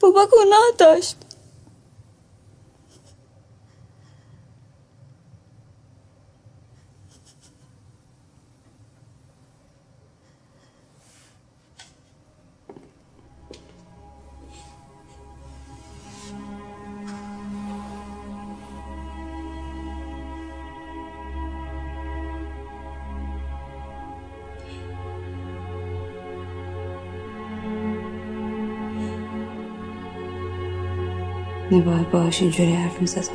بابا گناه داشت. نباید باهاش اینجوری حرف می‌زدم.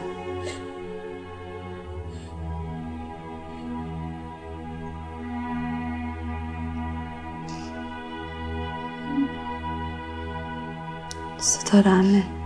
ستاره همه